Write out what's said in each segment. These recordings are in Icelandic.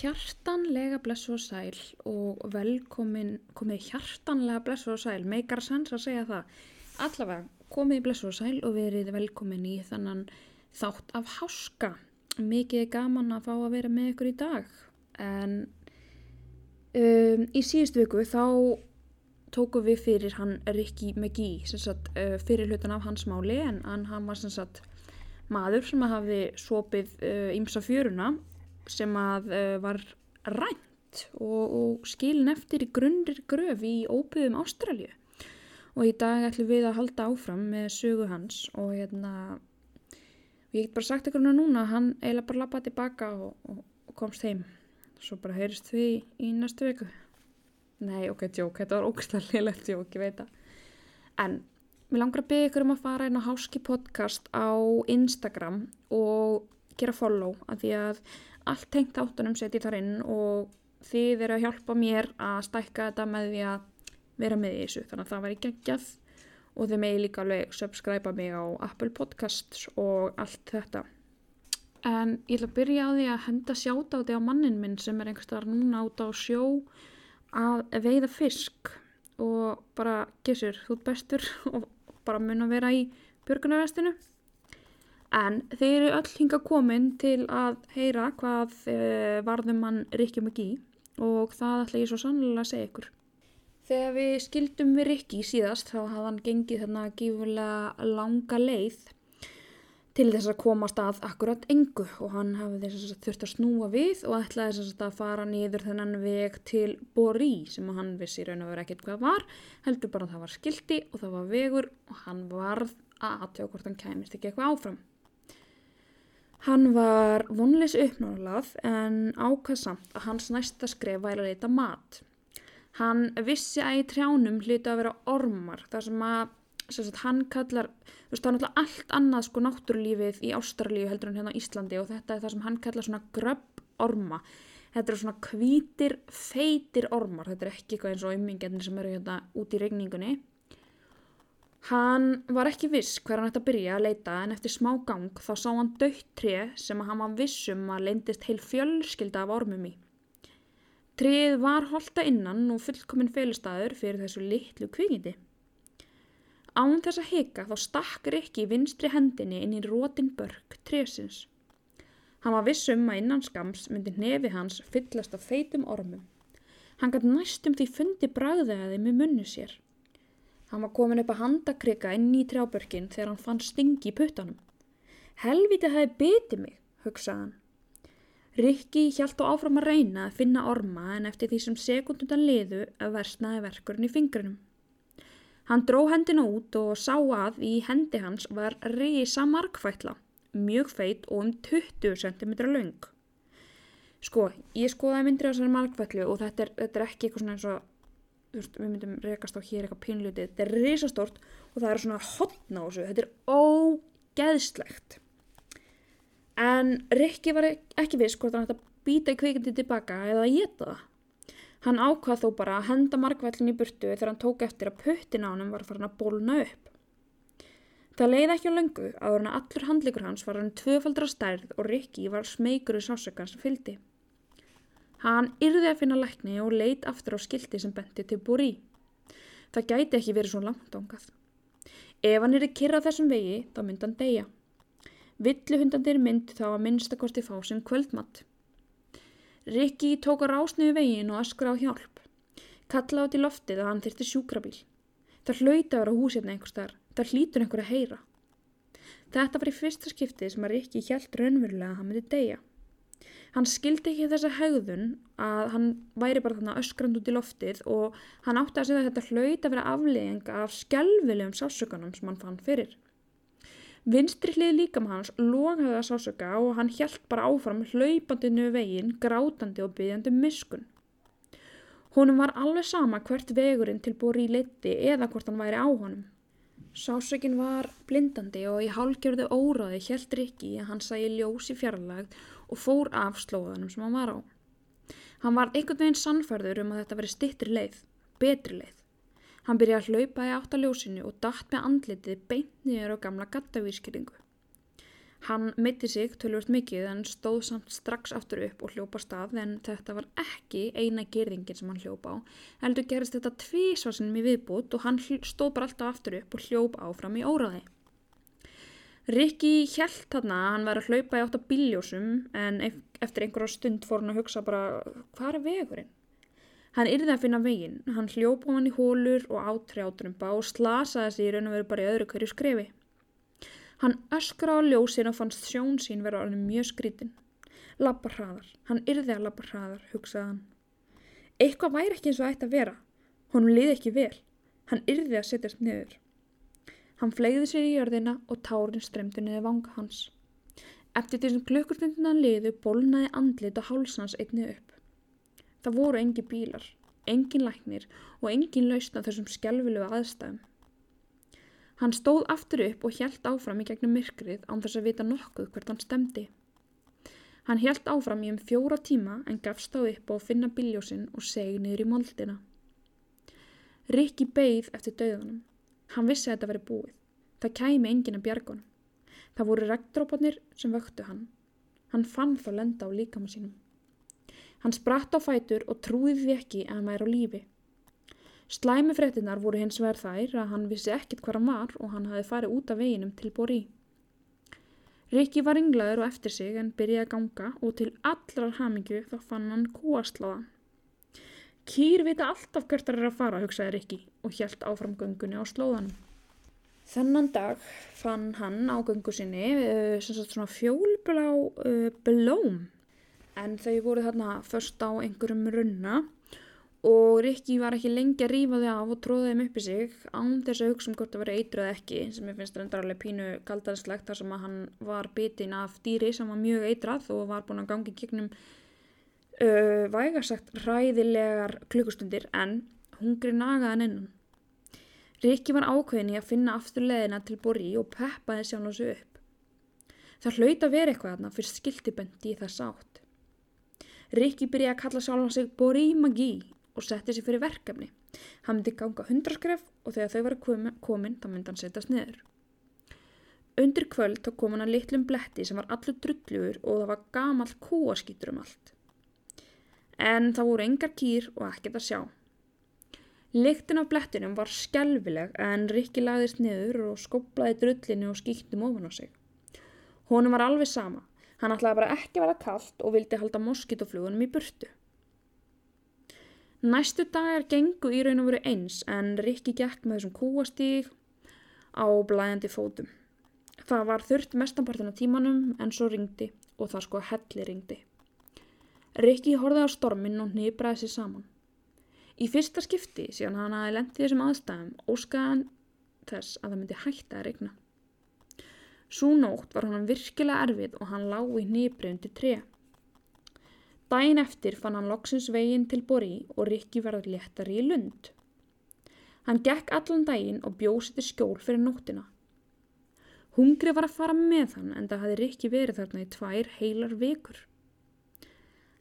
hjartanlega blessu og sæl og velkomin, komið hjartanlega blessu og sæl, meikar sans að segja það. Allavega, komið blessu og sæl og verið velkomin í þannan þátt af háska. Mikið gaman að fá að vera með ykkur í dag. En um, í síðust viku þá tókum við fyrir hann Rikki McGee, sem sagt uh, fyrir hlutan af hans máli en hann, var sem sagt maður sem hafi sopið ymsa uh, fjöruna sem að uh, var rænt og, og skilin eftir í grunnir gröf í óbyðum Ástralju og í dag ætlum við að halda áfram með sögu hans og hérna ég get bara sagt ykkur núna hann eiginlega bara lappaði tilbaka og, og, og komst heim. Svo bara heyrist við í næstu viku. Nei ok, tjók, þetta var liðlegt tjók, ég veit það. En mér langar að byggja ykkur um að fara inn á Háski podcast á Instagram og gera follow af því að allt tengt áttunum setjum þar inn og þið eru að hjálpa mér að stækka þetta með því að vera með í þessu. Þannig að það væri geggjað og þið megi líka alveg subscribe mig á Apple Podcasts og allt þetta. En ég ætla að byrja á því að henda sjáta á því á mannin minn sem er einhverstaðar núna át á sjó að veiða fisk. Og bara gessur, þú ert bestur og bara mun að vera í björgunarvestinu En þeir eru öll hinga komin til að heyra hvað uh, varðum mann Rikki McGee og það ætla ég svo sannlega að segja ykkur. Þegar við skildum við Rikki síðast þá hafði hann gengið þarna gífurlega langa leið til þess að komast að akkurat engu og hann hafði þess að þurft að snúa við og ætlaði þess að fara nýður þennan veg til Borí sem hann vissi raun og verið ekkert hvað var, heldur bara að það var skildi og það var vegur og hann varð að aðtjóða hvort hann kæmist ekki eitthvað áfram. Hann var vonleis uppnáðalað en ákvað samt að hans næsta skref væri að leita mat. Hann vissi að í trjánum hliti að vera ormar þar sem að sagt, hann kallar, þú veist það er náttúrulega allt annað sko náttúrulífið í Ástralíu heldur en hérna á Íslandi og þetta er það sem hann kallar svona gröbb orma. Þetta eru svona hvítir, feitir ormar, þetta er ekki eitthvað eins og ummingjörnir sem eru hérna út í regningunni. Hann var ekki viss hver hann ætti að byrja að leita en eftir smá gang þá sá hann dögt tré sem hann var vissum að leindist heil fjölskylda af ormum í. Tréð var holta innan og fullkominn félustæður fyrir þessu litlu kvikindi. Án þess að hika þá stakk Rikki vinstri hendinni inn í rótin börk trésins. Hann var vissum að innan skams myndi nefi hans fyllast af feitum ormum. Hann gæti næstum því fundi bræðaði með munnu sér. Hann var komin upp að handakrika inn í trjábörkin þegar hann fann stingi í puttanum. Helviti hafi betið mig, hugsaði hann. Rikki hjælt á áfram að reyna að finna orma en eftir því sem sekundundan liðu að versnaði verkurinn í fingrunum. Hann dró hendina út og sá að í hendi hans var reysa markfætla, mjög feit og um 20 cm laung. Sko, ég skoðaði myndri á þessari markfætlu og þetta er, þetta er ekki eitthvað svona eins og við myndum rekast á hér eitthvað pinluti þetta er risastórt og það er svona hotna á þessu, þetta er ógeðslegt. En Rikki var ekki viss hvort hann ætti að býta í kveikindi tilbaka eða að geta það. Hann ákvað þó bara að henda markvællin í burtu þegar hann tók eftir að puttin á hann var farin að bólna upp. Það leiði ekki á löngu að allur handlikur hans var hann tvöfaldra stærð og Rikki var smeykur í sásökan sem fyldi Hann yrði að finna lækni og leit aftur á skildi sem benti til búri. Það gæti ekki verið svo langt ángað. Ef hann yrði kyrrað þessum vegi, þá myndi hann deyja. Villuhundandir myndi þá að minnstakosti fá sem kvöldmatt. Rikki tók að rásniðu vegin og öskra á hjálp. Kalla átt í loftið að hann þyrti sjúkrabíl. Það hlauti að vera húsirna einhver starf. Það hlýtur einhver að heyra. Þetta var í fyrsta skiptið sem að Rikki hjælt raunverulega að hann myndi deyja. Hann skildi ekki þessa hegðun að hann væri bara þarna öskrand út í loftið og hann átti að segja að þetta hlaut að vera aflegging af skjálfilegum sásökanum sem hann fann fyrir. Vinstri hlið líkam hans logaði að sásöka og hann hjælt bara áfram hlaupandinu veginn, grátandi og byggjandi um miskun. Honum var alveg sama hvert vegurinn til búri í leiti eða hvort hann væri á honum. Sásökin var blindandi og í hálgjörðu óráði hjælt Rikki að hann sæi ljós í fjarlagd og fór af slóðanum sem hann var á. Hann var einhvern veginn sannfærður um að þetta veri stittri leið, betri leið. Hann byrjaði að hlaupa í áttaljósinu og dætt með andlitið beint niður á gamla gattavískeringu. Hann mitti sig tölvöld mikið en stóð samt strax aftur upp og hljópa stað en þetta var ekki eina gerðingin sem hann hljópa á. Heldur gerist þetta tvísvarsinum í viðbútt og hann stóð bara alltaf aftur upp og hljópa áfram í óraði. Rikki hjælt þarna að hann væri að hlaupa í átt að bíljósum en eftir einhverja stund fór hann að hugsa bara hvað er vegurinn? Hann yrði að finna veginn, hann hljópa hann í hólur og átrjátrumba og slasaði raun og veru bara í öðru hverju skrefi. Hann öskra á ljósin og fannst sjón sín vera alveg mjög skrítin. Lappar hraðar, hann yrði að lappar hraðar, hugsaði hann. Eitthvað væri ekki eins og ætti að vera. Honum liði ekki vel. Hann yrði að setjast niður. Hann flegði sér í jörðina og tárin stremdi niður vanga hans. Eftir þessum klukkurstundina liðu bólnaði andlit og hálsans einni upp. Það voru engi bílar, engin læknir og engin lausna þessum skjálfilegu aðstæðum. Hann stóð aftur upp og hjælt áfram í gegnum myrkrið án þess að vita nokkuð hvert hann stemdi. Hann hjælt áfram í um fjóra tíma en gafst á upp á að finna biljósinn og segi niður í moldina. Rikki beigð eftir döðunum. Hann vissi að þetta veri búið. Það kæmi engin að bjargunum. Það voru regndrópanir sem vöktu hann. Hann fann þá lenda á líkama sínum. Hann spratt á fætur og trúið því ekki að hann væri á lífi. Slæmi fréttinar voru hins vegar þær að hann vissi ekkit hvað hann var og hann hafi farið út af veginum til Borí. Rikki var ynglaður og eftir sig en byrjaði að ganga og til allrar hamingju þá fann hann kúaslaða. Kýr vita alltaf hvert það er að fara, hugsaði Rikki og hjælt áfram göngunni á slóðanum. Þennan dag fann hann á göngu sinni uh, svona fjólblá uh, blóm en þau voru þarna först á einhverjum runna og Rikki var ekki lengi að rýfa þau af og tróða þeim upp í sig án þess að hugsa um hvort það var eitruð ekki sem ég finnst reyndarlega pínu kaldanslegt þar sem að hann var bitin af dýri sem var mjög eitrað og var búin að gangi gegnum uh, vægarsagt ræðilegar klukkustundir en hungri nagaðan innan. Rikki var ákveðin í að finna aftur leðina til Borri og peppaði sjálf þessu upp. Það hlaut að vera eitthvað aðna fyrir skildibendi í þess átt. Rikki byrjaði að kalla sjálf sig Borri Magí og setti sér fyrir verkefni. Hann myndi ganga hundraskref og þegar þau varu komin þá myndi hann setjast niður. Undir kvöld þá kom hann að litlum bletti sem var allur drullur og það var gamal kúaskýtur um allt. En það voru engar kýr og ekkert að sjá. Liktin af blettinum var skjálfileg en Rikki lagðist niður og skoplaði drullinu og skýttum ofan á sig. Honum var alveg sama. Hann ætlaði bara ekki að vera kallt og vildi halda moskítoflugunum í burtu. Næstu dagar gengu í raun og veru eins en Rikki gekk með þessum kúastíg á blæjandi fótum. Það var þurft mestanpartin á tímanum en svo ringdi og það sko helli ringdi. Rikki horfið á stormin og nýbraði sér saman. Í fyrsta skipti síðan hann aðeins lendið þessum aðstæðum óskaði hann þess að það myndi hætta að regna. Svo nótt var hann virkilega erfið og hann lág í nýbrið undir treð. Dæin eftir fann hann loksins veginn til Borí og Rikki verður léttari í lund. Hann gekk allan dægin og bjósi til skjól fyrir nóttina. Hungri var að fara með hann en það hafði Rikki verið þarna í tvær heilar vikur.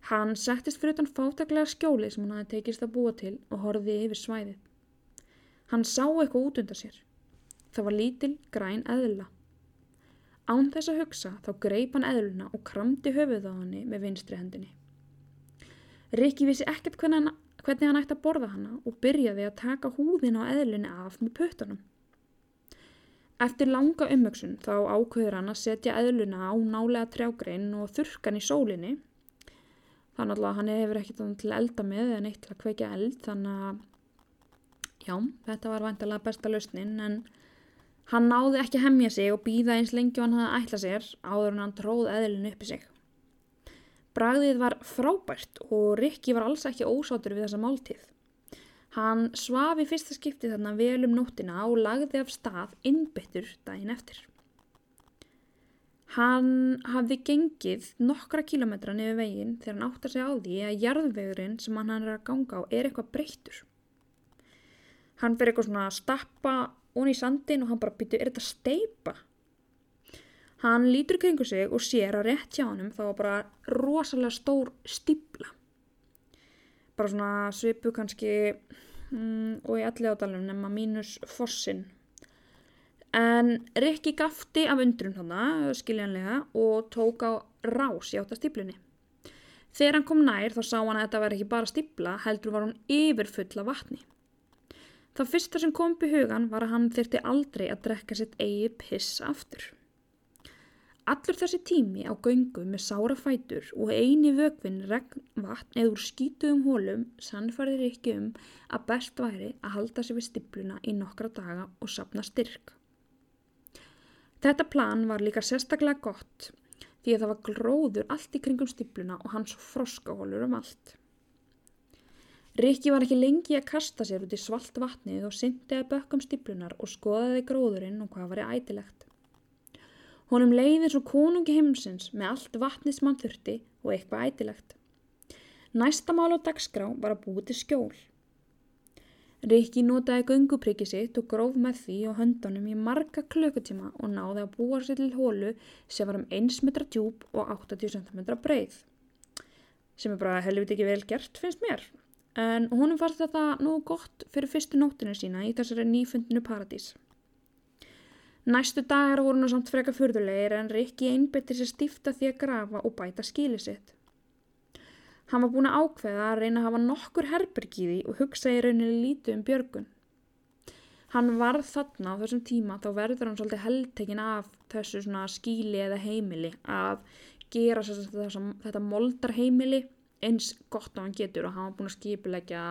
Hann settist fyrir utan fátaklega skjóli sem hann hafði tekist að búa til og horfiði yfir svæðið. Hann sá eitthvað út undan sér. Það var lítil græn eðla. Án þess að hugsa þá greip hann eðluna og kramdi höfuð á hann með vinstri hendinni. Rikki vissi ekkert hvernig hann, hvernig hann ætti að borða hana og byrjaði að taka húðin á eðlunni af með puttunum. Eftir langa umvöksun þá ákveður hann að setja eðluna á nálega trjágrein og þurkan í sólinni. Þannig að hann hefur ekkert til að elda með eða neitt til að kveika eld þannig að já, þetta var vantilega besta lausnin en hann náði ekki að hemmja sig og býða eins lengi og hann hafði ætla sér áður en hann tróð eðlun upp í sig. Bragðið var frábært og Rikki var alls ekki ósátur við þessa máltíð. Hann svaf í fyrsta skipti þarna vel um nóttina og lagði af stað innbyttur daginn eftir. Hann hafði gengið nokkra kílometra niður veginn þegar hann átt að segja á því að jarðvegurinn sem hann er að ganga á er eitthvað breyttur. Hann fyrir eitthvað svona að stappa ón í sandin og hann bara byrju, er þetta steipa? Hann lítur kringu sig og sér að rétt hjá hann þá var bara rosalega stór stípla. Bara svona svipu kannski mm, og í allir ádalum nema mínus fossin. En Rikki gafti af undrun hana, skiljanlega, og tók á rás í átt að stíplunni. Þegar hann kom nær þá sá hann að þetta verði ekki bara stípla, heldur var hún yfirfull af vatni. Það fyrsta sem kom upp í hugan var að hann þyrti aldrei að drekka sitt eigi piss aftur. Allur þessi tími á göngu með sára fætur og eini vögvinn regn vatn eða úr skítuðum hólum sannfærðir ekki um að best væri að halda sig við stipluna í nokkra daga og sapna styrk. Þetta plan var líka sérstaklega gott því að það var gróður allt í kringum stipluna og hans froskahólur um allt. Rikki var ekki lengi að kasta sér út í svalt vatnið og syndi að bökkum stiplunar og skoðaði gróðurinn og hvað var í ætilegt. Honum leiði svo konungi heimsins með allt vatnið sem hann þurfti og eitthvað ætilegt. Næsta mál á dagskrá var að búi til skjól. Rikki notaði gungupriki sitt og gróf með því á höndunum í marga klökkutíma og náði að búa sér til hólu sem var um 1 metra djúb og 80 cm breið. Sem er bara helviti ekki vel gert finnst mér. En honum fannst þetta nú gott fyrir fyrstu nóttinu sína í þessari nýfundinu paradís. Næstu dagar voru nú samt freka fyrðulegir en Rikki einbytti sér stifta því að grafa og bæta skíli sitt. Hann var búin að ákveða að reyna að hafa nokkur herbergiði og hugsa í rauninni lítið um björgun. Hann varð þarna á þessum tíma þá verður hann svolítið heldtekinn af þessu skíli eða heimili að gera þetta moldarheimili eins gott á hann getur og hann var búin að skipilegja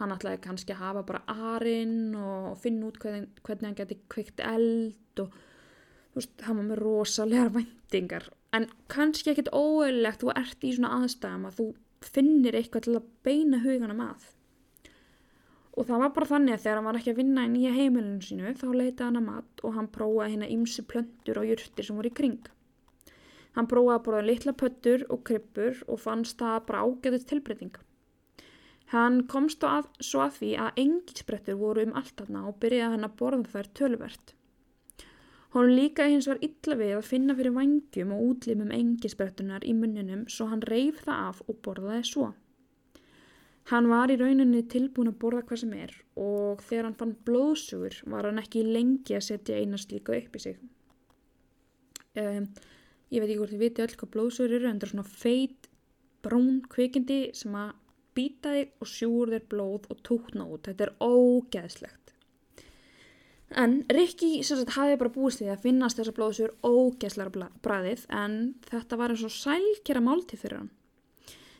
hann ætlaði kannski að hafa bara arinn og finna út hvernig, hvernig hann geti kveikt eld og þú veist, hann var með rosalega vendingar en kannski ekkit óeilegt þú ert í svona aðstæðum að þú finnir eitthvað til að beina huganum að. Og það var bara þannig að þegar hann var ekki að vinna í nýja heimilinu sínu þá leitaði hann að mat og hann prófaði hérna ymsi plöndur og jurtir sem voru í kring. Hann prófaði að borða litla pöttur og kryppur og fannst það bara ágæðið tilbreyting. Hann komst að, svo að því að engisbrettur voru um allt aðna og byrjaði hann að borða þær tölvert. Hún líka hins var illa við að finna fyrir vangjum og útlimum engisbrettunar í munninum svo hann reyf það af og borðaði svo. Hann var í rauninni tilbúin að borða hvað sem er og þegar hann fann blóðsugur var hann ekki lengi að setja einast líka upp í sig. Um, ég veit ekki hvort þið viti öll hvað blóðsugur eru en það er svona feit brún kvikindi sem að býta þig og sjúur þér blóð og túkna út. Þetta er ógeðslegt. En Rikki hafi bara búist því að finnast þessa blóðsjur ógeðslara bræðið en þetta var eins og sælkjara máltið fyrir hann.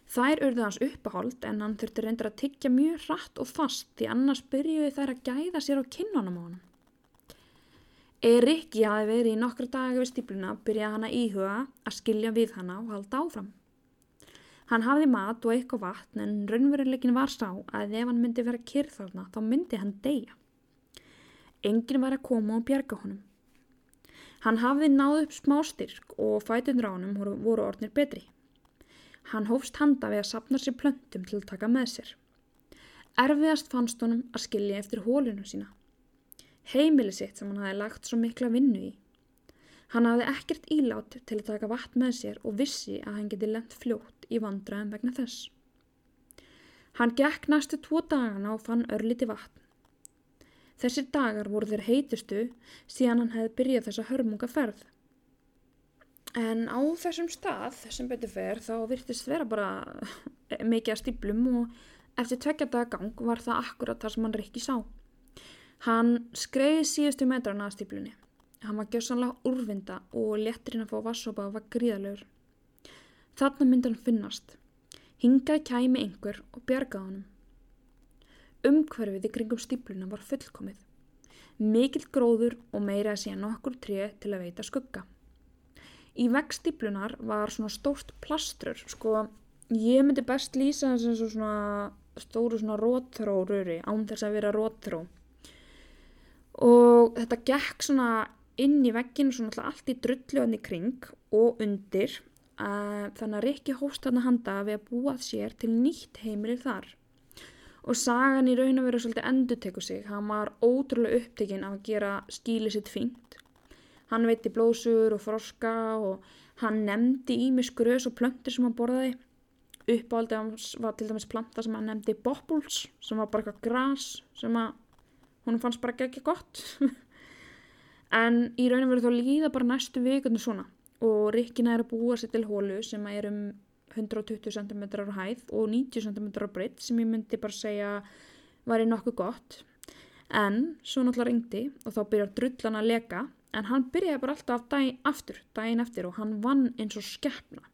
Þær urði hans uppáhold en hann þurfti reyndir að tyggja mjög hratt og fast því annars byrjuði þær að gæða sér á kinnunum á hann. Eða Rikki hafi verið í nokkra daga við stípluna byrjaði hann að íhuga að skilja við hana og halda áfram. Hann hafði mat og eitthvað vatn en raunveruleikin var sá að ef hann myndi vera kyrð þarna þá myndi hann deyja. Engin var að koma og bjarga honum. Hann hafði náð upp smá styrk og fætundur á honum voru orðnir betri. Hann hófst handa við að sapna sér plöntum til að taka með sér. Erfiðast fannst honum að skilja eftir hólunum sína. Heimili sitt sem hann hafi lagt svo mikla vinnu í. Hann hafði ekkert ílát til að taka vatn með sér og vissi að hann geti lent fljótt í vandraðum vegna þess. Hann gekk næstu tvo dagana og fann örliti vatn. Þessir dagar voru þeir heitustu síðan hann hefði byrjað þessa hörmunga ferð. En á þessum stað, sem betur fer, þá virtist vera bara mikið að stíplum og eftir tvekja daga gang var það akkurat það sem hann Rikki sá. Hann skreiði síðustu metrana að stíplunni. Hann var gjössanlega úrvinda og léttirinn að fá vassopa var gríðalegur. Þarna myndi hann finnast. Hingaði kæmi einhver og bjargaði honum. Umhverfið í kringum stípluna var fullkomið. Mikill gróður og meira að sé nokkur tré til að veita skugga. Í veggstíplunar var svona stórt plastrur, sko ég myndi best lýsa þess að svona stóru svona rótþróruri án þess að vera rótþró. Og þetta gekk svona inn í vegginu svona allt í drullu hann í kring og undir að þannig að Rikki hóst hann að handa við að búað sér til nýtt heimilir þar og sagan í raun og veru svolítið endur teku sig. Hann var ótrúlega upptekinn af að gera skíli sitt fínt. Hann veiti blóðsugur og froska og hann nefndi ímis grös og plöntir sem hann borðaði. Uppáldið hans var til dæmis planta sem hann nefndi bobbles sem var bara eitthvað græs sem að hún fannst bara ekki gott. En í rauninu verður þá líða bara næstu vikunni svona og Rikkina er að búa sér til hólu sem er um 120 cm á hæð og 90 cm á breytt sem ég myndi bara segja var í nokkuð gott. En svo náttúrulega ringdi og þá byrjar drullan að leka en hann byrjaði bara alltaf daginn aftur, daginn eftir og hann vann eins og skeppna.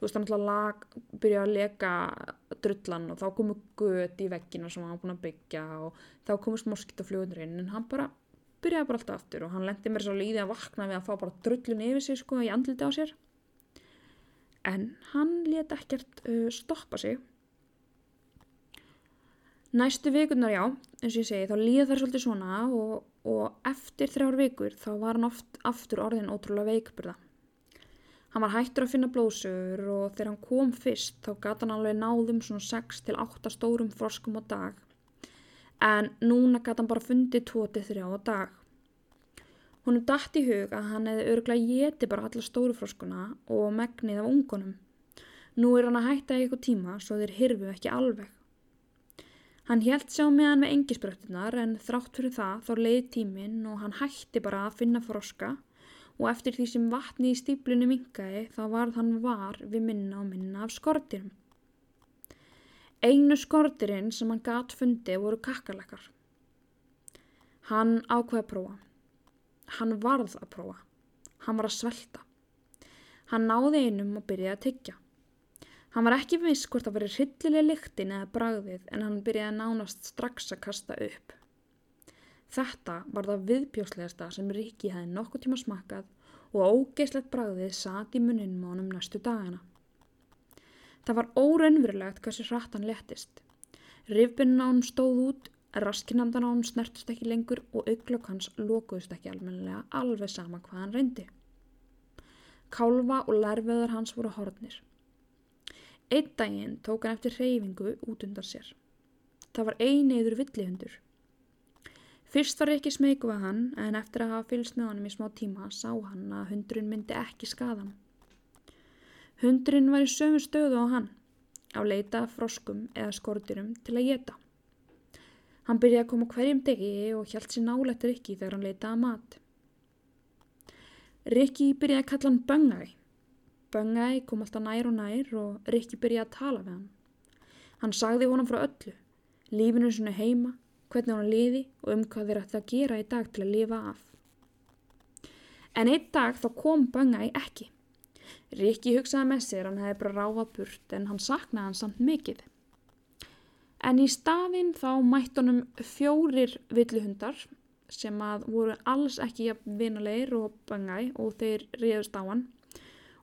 Þú veist, hann alltaf byrjaði að leka drullan og þá komu gött í veggina sem hann var búin að byggja og þá komust moskítafljóðunir inn en hann bara byrjaði bara alltaf aftur og hann lendi mér svo líði að vakna við að fá bara drullun yfir sig sko í andliti á sér. En hann let ekkert uh, stoppa sig. Næstu vikunar já, eins og ég segi, þá líða þær svolítið svona og, og eftir þrjár vikur þá var hann oft aftur orðin ótrúlega veikburða. Hann var hættur að finna blóðsögur og þegar hann kom fyrst þá gata hann alveg náðum svona 6-8 stórum froskum á dag en núna gata hann bara fundið 2-3 á dag. Hún er dætt í hug að hann hefði örglega geti bara alla stórufroskuna og megnið af ungunum. Nú er hann að hætta í eitthvað tíma svo þeir hirfu ekki alveg. Hann helt sjá meðan með engisbröttunar en þrátt fyrir það þá leiði tíminn og hann hætti bara að finna froska og eftir því sem vatni í stíplunni mingaði þá varð hann var við minna og minna af skortirum. Einu skortirinn sem hann gatt fundi voru kakkalekar. Hann ákveði að prófa. Hann varð að prófa. Hann var að svelta. Hann náði einum og byrjaði að tyggja. Hann var ekki viss hvort það verið hryllilega lyktin eða bragðið en hann byrjaði nánast strax að kasta upp. Þetta var það viðbjóslegasta sem Ríki hefði nokkuð tíma smakkað og ógeislegt bragðið satt í muninum á honum næstu dagana. Það var óraunverulegt hversu hratt hann lettist. Rifbinna á hann stóð út, raskinandan á hann snertist ekki lengur og auglökk hans lókuðist ekki almenlega alveg sama hvað hann reyndi. Kálfa og lærveðar hans voru hornir. Eitt daginn tók hann eftir hreyfingu út undan sér. Það var einiður villihundur. Fyrst var ekki smegu að hann en eftir að hafa fylgst með honum í smá tíma sá hann að hundurinn myndi ekki skadan. Hundurinn var í sömu stöðu á hann, á leita froskum eða skorturum til að geta. Hann byrjaði að koma hverjum degi og hjælt sér nálægt Rikki þegar hann leitaði mat. Rikki byrjaði að kalla hann Böngæi Böngæi kom alltaf nær og nær og Rikki byrjaði að tala við hann. Hann sagði honum frá öllu, lífinu svona heima, hvernig hann liði og um hvað þeir ætti að gera í dag til að lifa af. En einn dag þá kom Böngæi ekki. Rikki hugsaði með sér hann hefði bara ráfað burt en hann saknaði hann samt mikið. En í staðinn þá mætt honum fjórir villuhundar sem að voru alls ekki vinulegir og Böngæi og þeir riðust á hann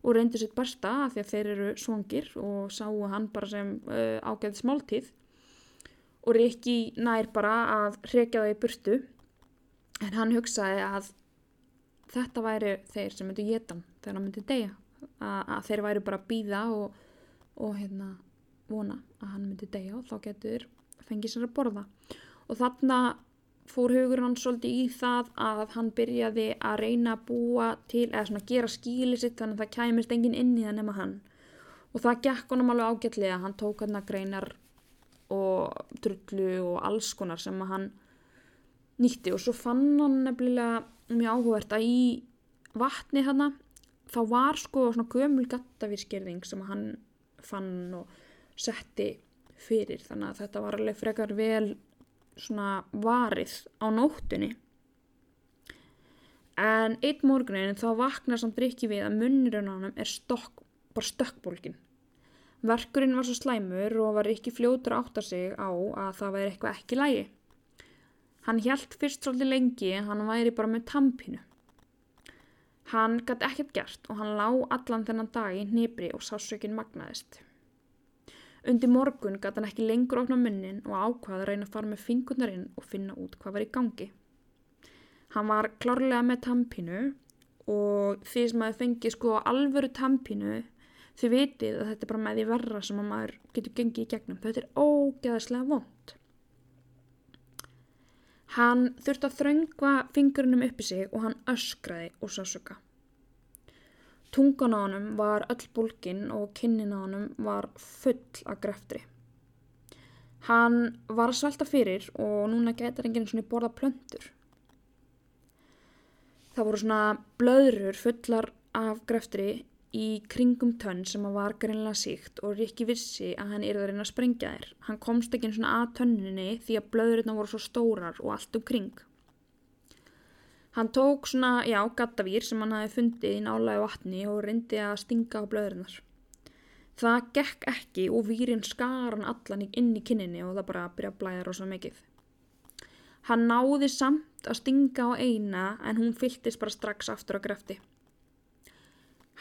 og reyndi sitt besta af því að þeir eru svongir og sáu hann bara sem uh, ágæðis máltíð. Og Rikki nær bara að hrekja það í burtu en hann hugsaði að þetta væri þeir sem myndi getan þegar hann myndi deyja. Að, að þeir væri bara að býða og, og hérna vona að hann myndi deyja og þá getur fengið sér að borða. Og þarna fór hugur hann svolítið í það að hann byrjaði að reyna að búa til eða svona gera skíli sitt þannig að það kæmist enginn inn í það nema hann. Og það gekk honum alveg ágætlega. Hann tók hann að greinar og drullu og alls konar sem hann nýtti. Og svo fann hann nefnilega mjög áhugavert að í vatni hann þá var sko svona gömul gattavískerðing sem hann fann og setti fyrir þannig að þetta var alveg frekar vel svona varið á nóttunni. En einn morgunin þá vaknar samt Rikki við að munnirinn á hann er stokk, bara stökkbólkin verkurinn var svo slæmur og var Rikki fljótur að sig á að það væri eitthvað ekki lægi hann hjælt fyrst svolítið lengi en hann væri bara með tampinu. Hann gæti ekkert gert og hann lá allan þennan dag í hnibri og sásökin magnaðist Undir morgun gæti hann ekki lengur opna munnin og ákvaði að reyna að fara með fingurnar inn og finna út hvað var í gangi. Hann var klárlega með tampinu og því sem að þið fengið sko alvöru tampinu þið vitið að þetta er bara með því verra sem að maður getur gengið í gegnum. Þetta er ógeðaslega vond. Hann þurfti að þröngva fingurinnum uppi sig og hann öskraði og sásöka. Tungan á honum var öll bólkin og kinnin á honum var full af greftri. Hann var að svelta fyrir og núna getur enginn svona borða plöndur. það voru svona blöðrur fullar af greftri í kringum tönn sem var greinlega síkt og Rikki vissi að hann er að reyna að sprengja þér. Hann komst ekki eins og að tönninni því að blöðurinn voru svo stórar og allt um kring. Hann tók svona, já, gattavýr sem hann hafi fundið í nálaði vatni og reyndi að stinga á blöðurinnar. Það gekk ekki og výrin skar hann allan inn í kinninni og það bara byrja að blæða rosa mikið. Hann náði samt að stinga á eina en hún fylltist bara strax aftur á grefti.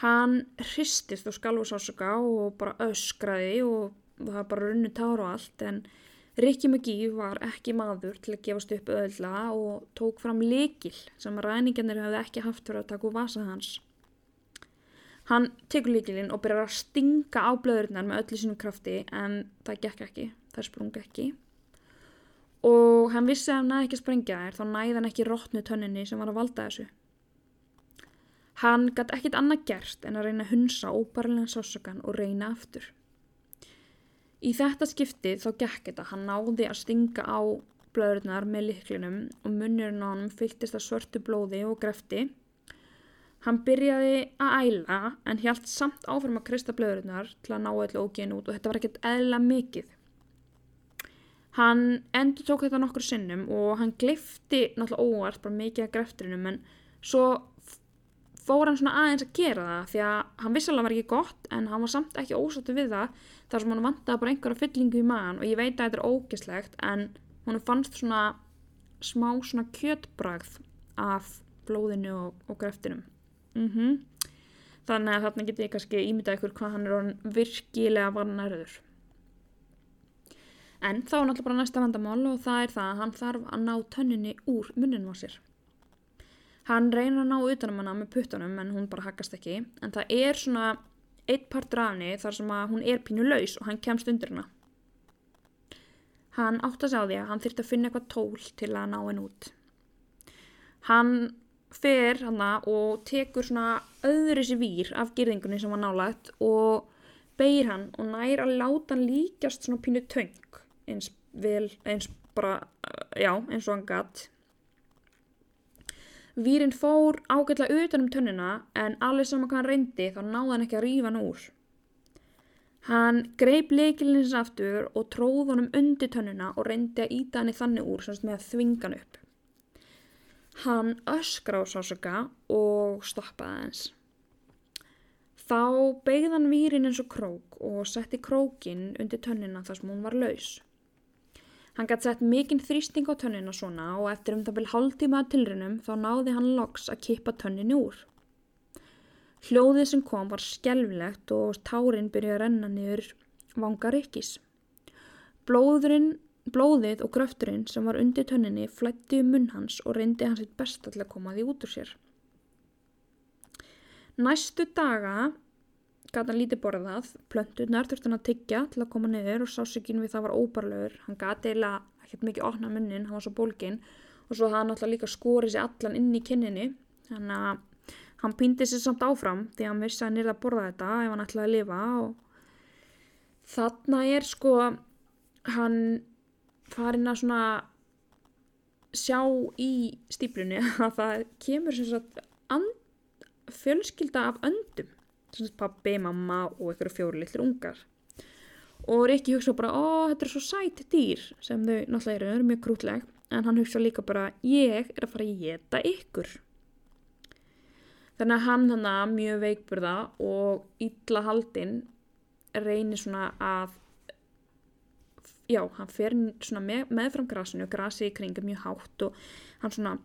Hann hristist og skalvusásaka og bara öskraði og það bara runni tára og allt en Rikki McGee var ekki maður til að gefast upp öðla og tók fram likil sem ræningarnir hefði ekki haft fyrir að taka úr vasað hans. Hann tekur likilinn og byrjar að stinga á blöðurnar með öllu sínum krafti en það gekk ekki, það sprung ekki. Og hann vissi að hann næði ekki að sprengja þær þá næði hann ekki rótnu tönninni sem var að valda þessu. Hann gæti ekkit annað gert en að reyna að hunsa óbærlega sásakan og reyna aftur. Í þetta skipti þá gekk þetta, hann náði að stinga á blöðurnar með liklinum og munnurinn á hann fylgtist að svörtu blóði og grefti. Hann byrjaði að æla en hjælt samt áfram að kristja blöðurnar til að ná eitthvað ógin út og þetta var ekkert eðla mikið. Hann endur tók þetta nokkur sinnum og hann glifti náttúrulega óvart bara mikið að greftrinum en svo fór hann svona aðeins að gera það því að hann vissalega var ekki gott en hann var samt ekki ósáttu við það þar sem hann vantaði bara einhverja fyllingu í maðan og ég veit að þetta er ógeslegt en hún fannst svona smá svona kjötbragð af blóðinu og, og greftinum. Mm -hmm. þannig að þarna getur ég kannski ímyndað ykkur hvað hann er virkilega varnarður. En þá er náttúrulega bara næsta vandamál og það er það að hann þarf að ná tönninni úr muninum á sér Hann reynir að ná utanum hana með puttunum en hún bara hakkast ekki. En það er svona eitt partur af henni þar sem að hún er pínu laus og hann kemst undir hana. Hann átt að sjá því að hann þurfti að finna eitthvað tól til að ná henn út. Hann fer hana og tekur svona öðru sér vír af girðingunni sem var nálagt og beir hann og nær að láta hann líkast svona pínu töng eins, vel, eins, bara, já, eins og hann gatt Výrin fór ágætla utanum tönnuna en alveg saman hvað hann reyndi þá náði hann ekki að rífa hann úr. Hann greip leikilins aftur og tróð honum undir tönnuna og reyndi að íta hann í þannig úr sem að þvinga hann upp. Hann öskra á sásöka og stoppaði hans. Þá beigð hann výrin eins og krók og setti krókin undir tönnina þar sem hún var laus. Hann gæti sett mikinn þrýsting á tönnina svona og eftir um það vil hálftíma að tilrinum þá náði hann loks að kippa tönnin úr. Hljóðið sem kom var skjálfilegt og tárin byrjuði að renna niður vanga rikkis. Blóðurinn, blóðið og gröfturinn sem var undir tönninni flætti um munn hans og reyndi hans eitt besta til að koma því út úr sér. Næstu daga gata lítið borðað, plöntunar þurfti hann að tyggja til að koma niður og sásökinn við það var óbarlegur, hann gati eiginlega ekkert mikið opna munnin, hann var svo bólginn. Og svo það hann alltaf líka skórið sér allan inn í kinninni, þannig að hann pýndi sér samt áfram því að hann vissi að hann er að borða þetta ef hann ætlaði að lifa. Og þarna er sko hann farin að svona sjá í stíplunni að það kemur sem sagt fjölskylda af öndum pappi, mamma og einhverju fjóri litlir ungar. Og Rikki hugsa bara ó þetta er svo sætt dýr sem þau náttúrulega eru, eru mjög krútleg en hann hugsa líka bara ég er að fara að geta ykkur. Þannig að hann hann að mjög veikburða og illa haldinn reynir svona að já, hann fer svona með, meðfram grasinu, grasi í kringum mjög hátt og hann svona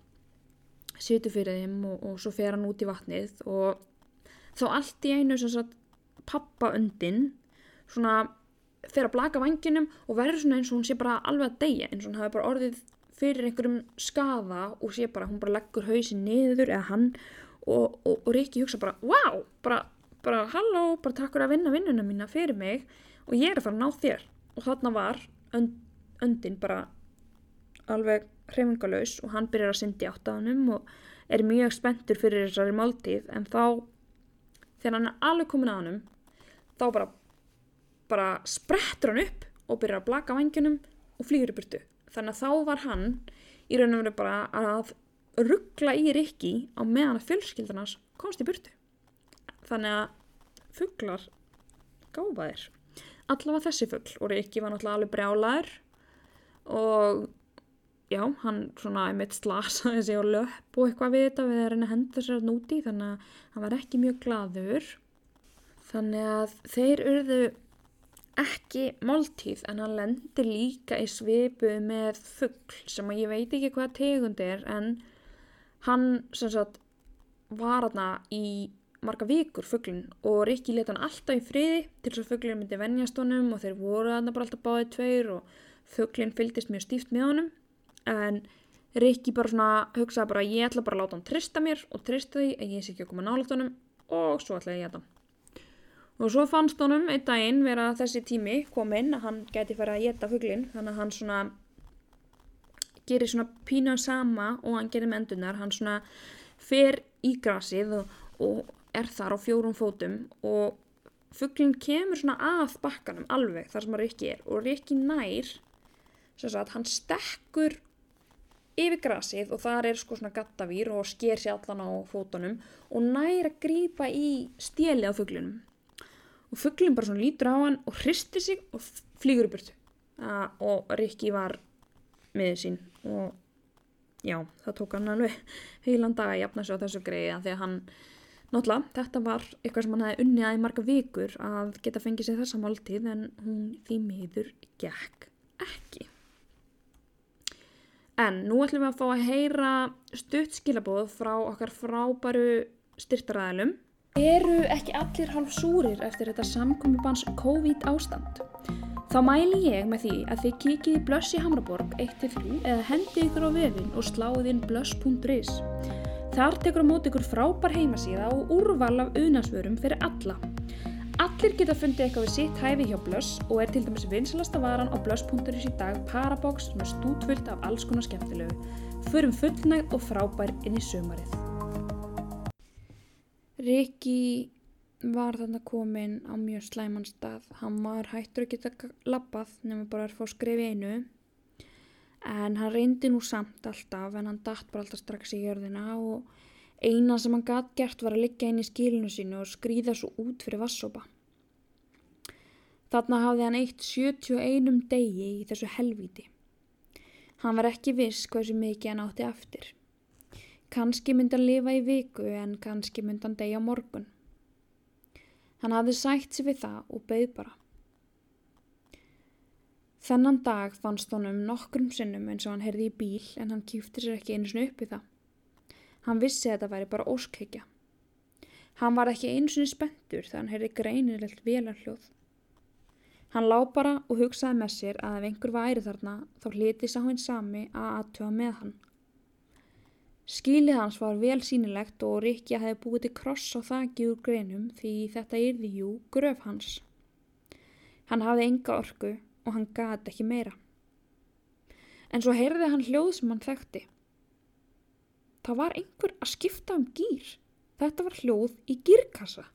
setur fyrir þeim og, og svo fer hann út í vatnið og þá allt í einu sem sagt pappaöndin svona fer að blaka vanginum og verður svona eins og hún sé bara alveg að deyja eins og hún hafi bara orðið fyrir einhverjum skaða og sé bara, hún bara leggur hausin niður eða hann og, og, og Rikki hugsa bara, wow, bara, bara halló, bara takk fyrir að vinna vinnuna mína fyrir mig og ég er að fara að ná þér. Og þarna var önd, öndin bara alveg hreifingalauðs og hann byrjar að syndi átt á hannum og er mjög spenntur fyrir þessari máltíð en þá þegar hann er alveg komin að hannum þá bara, bara sprettur hann upp og byrjar að blaka vangjunum og flýgur í burtu þannig að þá var hann í raun og veru bara að ruggla í Rikki á meðan að fjölskyldarnas komst í burtu. Þannig að fugglar gáfa þér. Allavega þessi fuggl og Rikki var náttúrulega alveg brjálaður og já, hann svona einmitt slasaði sig á löpp og eitthvað við þetta við að reyna að henda sér að núti þannig að hann var ekki mjög gladur. Þannig að þeir urðu ekki máltíð en hann lendir líka í svipu með fuggl sem að ég veit ekki hvað tegund er en hann sem sagt var aðna í marga vikur fugglin og Rikki leta hann alltaf í friði til þess að fugglin myndi vennjast honum og þeir voru aðna bara alltaf báðið tveir og fugglin fylgdist mjög stíft með honum en Rikki bara svona hugsaði bara ég ætla bara að láta hann trista mér og trista því að ég sé ekki að koma nálátt honum og svo ætla ég að geta og svo fannst honum einn daginn vera þessi tími kominn að hann geti farið að geta fugglin þannig að hann svona gerir svona pínu sama og hann gerir með endunar hann svona fer í grasið og, og er þar á fjórum fótum og fugglin kemur svona að bakkanum alveg þar sem að Rikki er. Og Rikki nær sem sagt hann stekkur yfir grasið og þar er sko svona gattavýr og sker sér allan á fótunum og nær að grýpa í stjeli á fugglinum og fugglin bara svona lítur á hann og hristir sig og flýgur upp og Rikki var með sín og já, það tók hann alveg heilan dag að jafna sig á þessu greiði því að hann, náttúrulega, þetta var eitthvað sem hann hefði unnið að í marga vikur að geta fengið sér þessa máltíð en hún því miður gekk ekki En nú ætlum við að fá að heyra stutt skilabóð frá okkar frábæru styrtaræðilum. Eru ekki allir hálf súrir eftir þetta samkommibans COVID ástand? Þá mæli ég með því að þið kikið í Blöss í Hamraborg 1-3 eða hendi ykkur á vefin og sláðið inn blöss.is. Þar tekur á mót ykkur frábær heimasíða og úrval af auðnarsvörum fyrir alla. Allir geta fundið eitthvað við sitt hæfi hjá Blöss og er til dæmis vinsalasta varan á blöss.is í dag Parabox sem er stútvöld af alls konar skemmtilegu. Förum fullnægt og frábær inn í sömarið. Rikki var þarna komin á mjög slæman stað. Hann var hættur að geta lappað nema bara að fá skref í einu. En hann reyndi nú samt alltaf en hann dætt bara alltaf strax í jörðina og eina sem hann gætt gert var að liggja inn í skilinu sínu og skrýða svo út fyrir vassópa. Þarna hafði hann eitt 71 degi í þessu helvíti. Hann var ekki viss hversu mikið hann átti eftir. Kanski myndi hann lifa í viku en kanski myndi hann degja morgun. Hann hafði sætt sér við það og beð bara. Þennan dag fannst honum nokkrum sinnum eins og hann herði í bíl en hann kýfti sér ekki einu snu upp í það. Hann vissi að þetta væri bara óskleikja. Hann var ekki einu sinni spendur þegar hann heyrði greinilegt velarhljóð. Hann lá bara og hugsaði með sér að ef einhver væri þarna þá hliti sá hinn sami að aðtjóða með hann. Skílið hans var vel sínilegt og Rikki hefði búið til kross á þakki úr greinum því þetta yrði jú gröf hans. Hann hafði enga orku og hann gati ekki meira. En svo heyrði hann hljóð sem hann þekkti. Það var einhver að skipta um gýr. Þetta var hljóð í gýrkassa.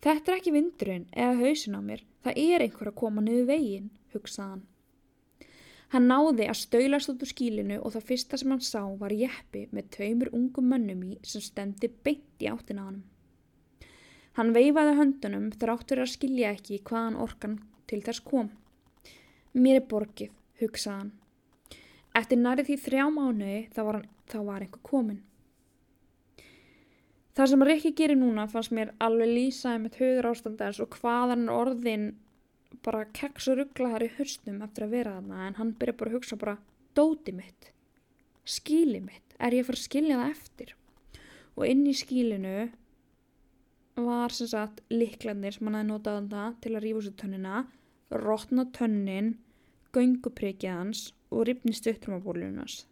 Þetta er ekki vindurinn eða hausin á mér. Það er einhver að koma niður veginn, hugsaðan. Hann náði að stöylast út úr skílinu og það fyrsta sem hann sá var jeppi með tveimur ungum mönnum í sem stendi beint í áttina á hann. Hann veifaði höndunum þráttur að skilja ekki hvaðan orkan til þess kom. Mér er borgið, hugsaðan. Eftir nærið því þrjá mánuði þá var, hann, þá var einhver komin. Það sem Rikki gerir núna fannst mér alveg lýsaði með högur ástandans og hvaðan orðin bara keks og rugglaðar í höstum eftir að vera þarna en hann byrja bara að hugsa bara dóti mitt, skíli mitt, er ég að fara að skilja það eftir? Og inn í skílinu var sem sagt liklandir sem hann hefði notað þarna til að rífa úr tönnina, rótna tönnin, gönguprikið hans og ripni stuttrumabólunast.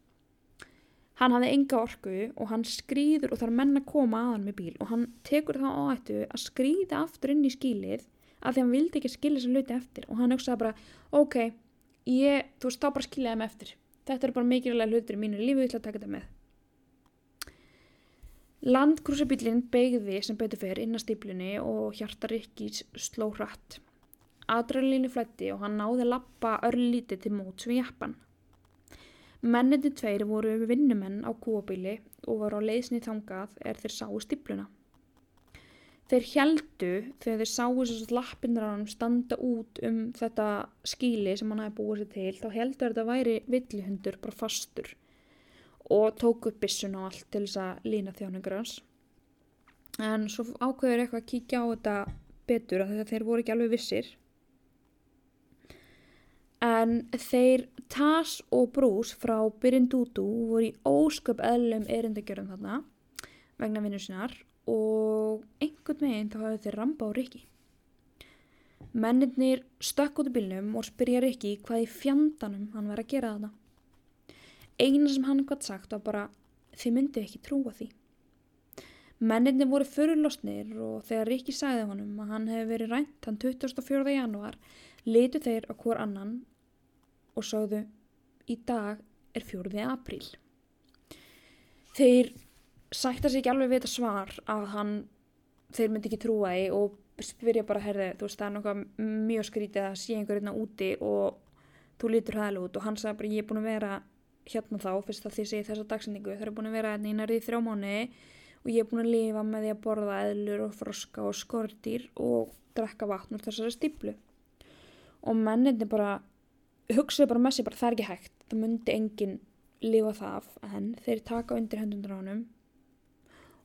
Hann hafði enga orku og hann skrýður og þarf menna að koma að hann með bíl og hann tekur þá áættu að skrýða aftur inn í skílið af því hann vildi ekki skilja þessu luti eftir og hann hugsaði bara, ok, ég, þú veist, þá bara skilja þeim eftir. Þetta er bara mikilvæg hlutur í mínu lífi, ég ætla að taka þetta með. Landkrúsabílinn beigði sem betur fyrir inn að stíplunni og hjarta Rikkis sló hratt. Adrenalínu flætti og hann náði lappa örlítið til móts við jæppan. Menniti tveir voru vinnumenn á kúabíli og voru á leiðsni þangað er þeir sáu stipluna. Þeir heldu þegar þeir sáu þess að lappindur á hann standa út um þetta skíli sem hann hafi búið sér til þá heldur þetta væri villihundur bara fastur og tók upp bissun og allt til þess að lína þjóningur hans. En svo ákveður eitthvað að kíkja á þetta betur að þeir voru ekki alveg vissir En þeir Tas og Brús frá Byrindútú voru í ósköp eðlum erindagjörðum þarna vegna vinnu sinnar og einhvern veginn þá hafðu þeir ramba á Rikki. Mennirnir stökk út í bylnum og spyrja Rikki hvað í fjandanum hann var að gera þarna. Eina sem hann gott sagt var bara þið myndi ekki trúa því. Mennirnir voru fyrirlostnir og þegar Rikki sagði honum að hann hefði verið rænt hann 24. januar litu þeir á hvort annan og sagðu í dag er fjórði apríl. Þeir sætta sig ekki alveg við þetta svar að hann, þeir myndi ekki trúa því og spyrja bara, herði, þú veist það er nokkað mjög skrítið að sé einhver hérna úti og þú lítur hæðilega út og hann sagði bara ég er búin að vera hérna þá fyrst að því segi þessa dagsendingu, það er búin að vera hérna í nærið þrjá mánu og ég er búin að lifa með því að borða eðlur og froska og skortýr og drekka vatn úr þessari stíplu og menninni bara hugsaðu bara með sér bara það er ekki hægt. Það myndi enginn lifa það af. En þeir taka undir hendundur á honum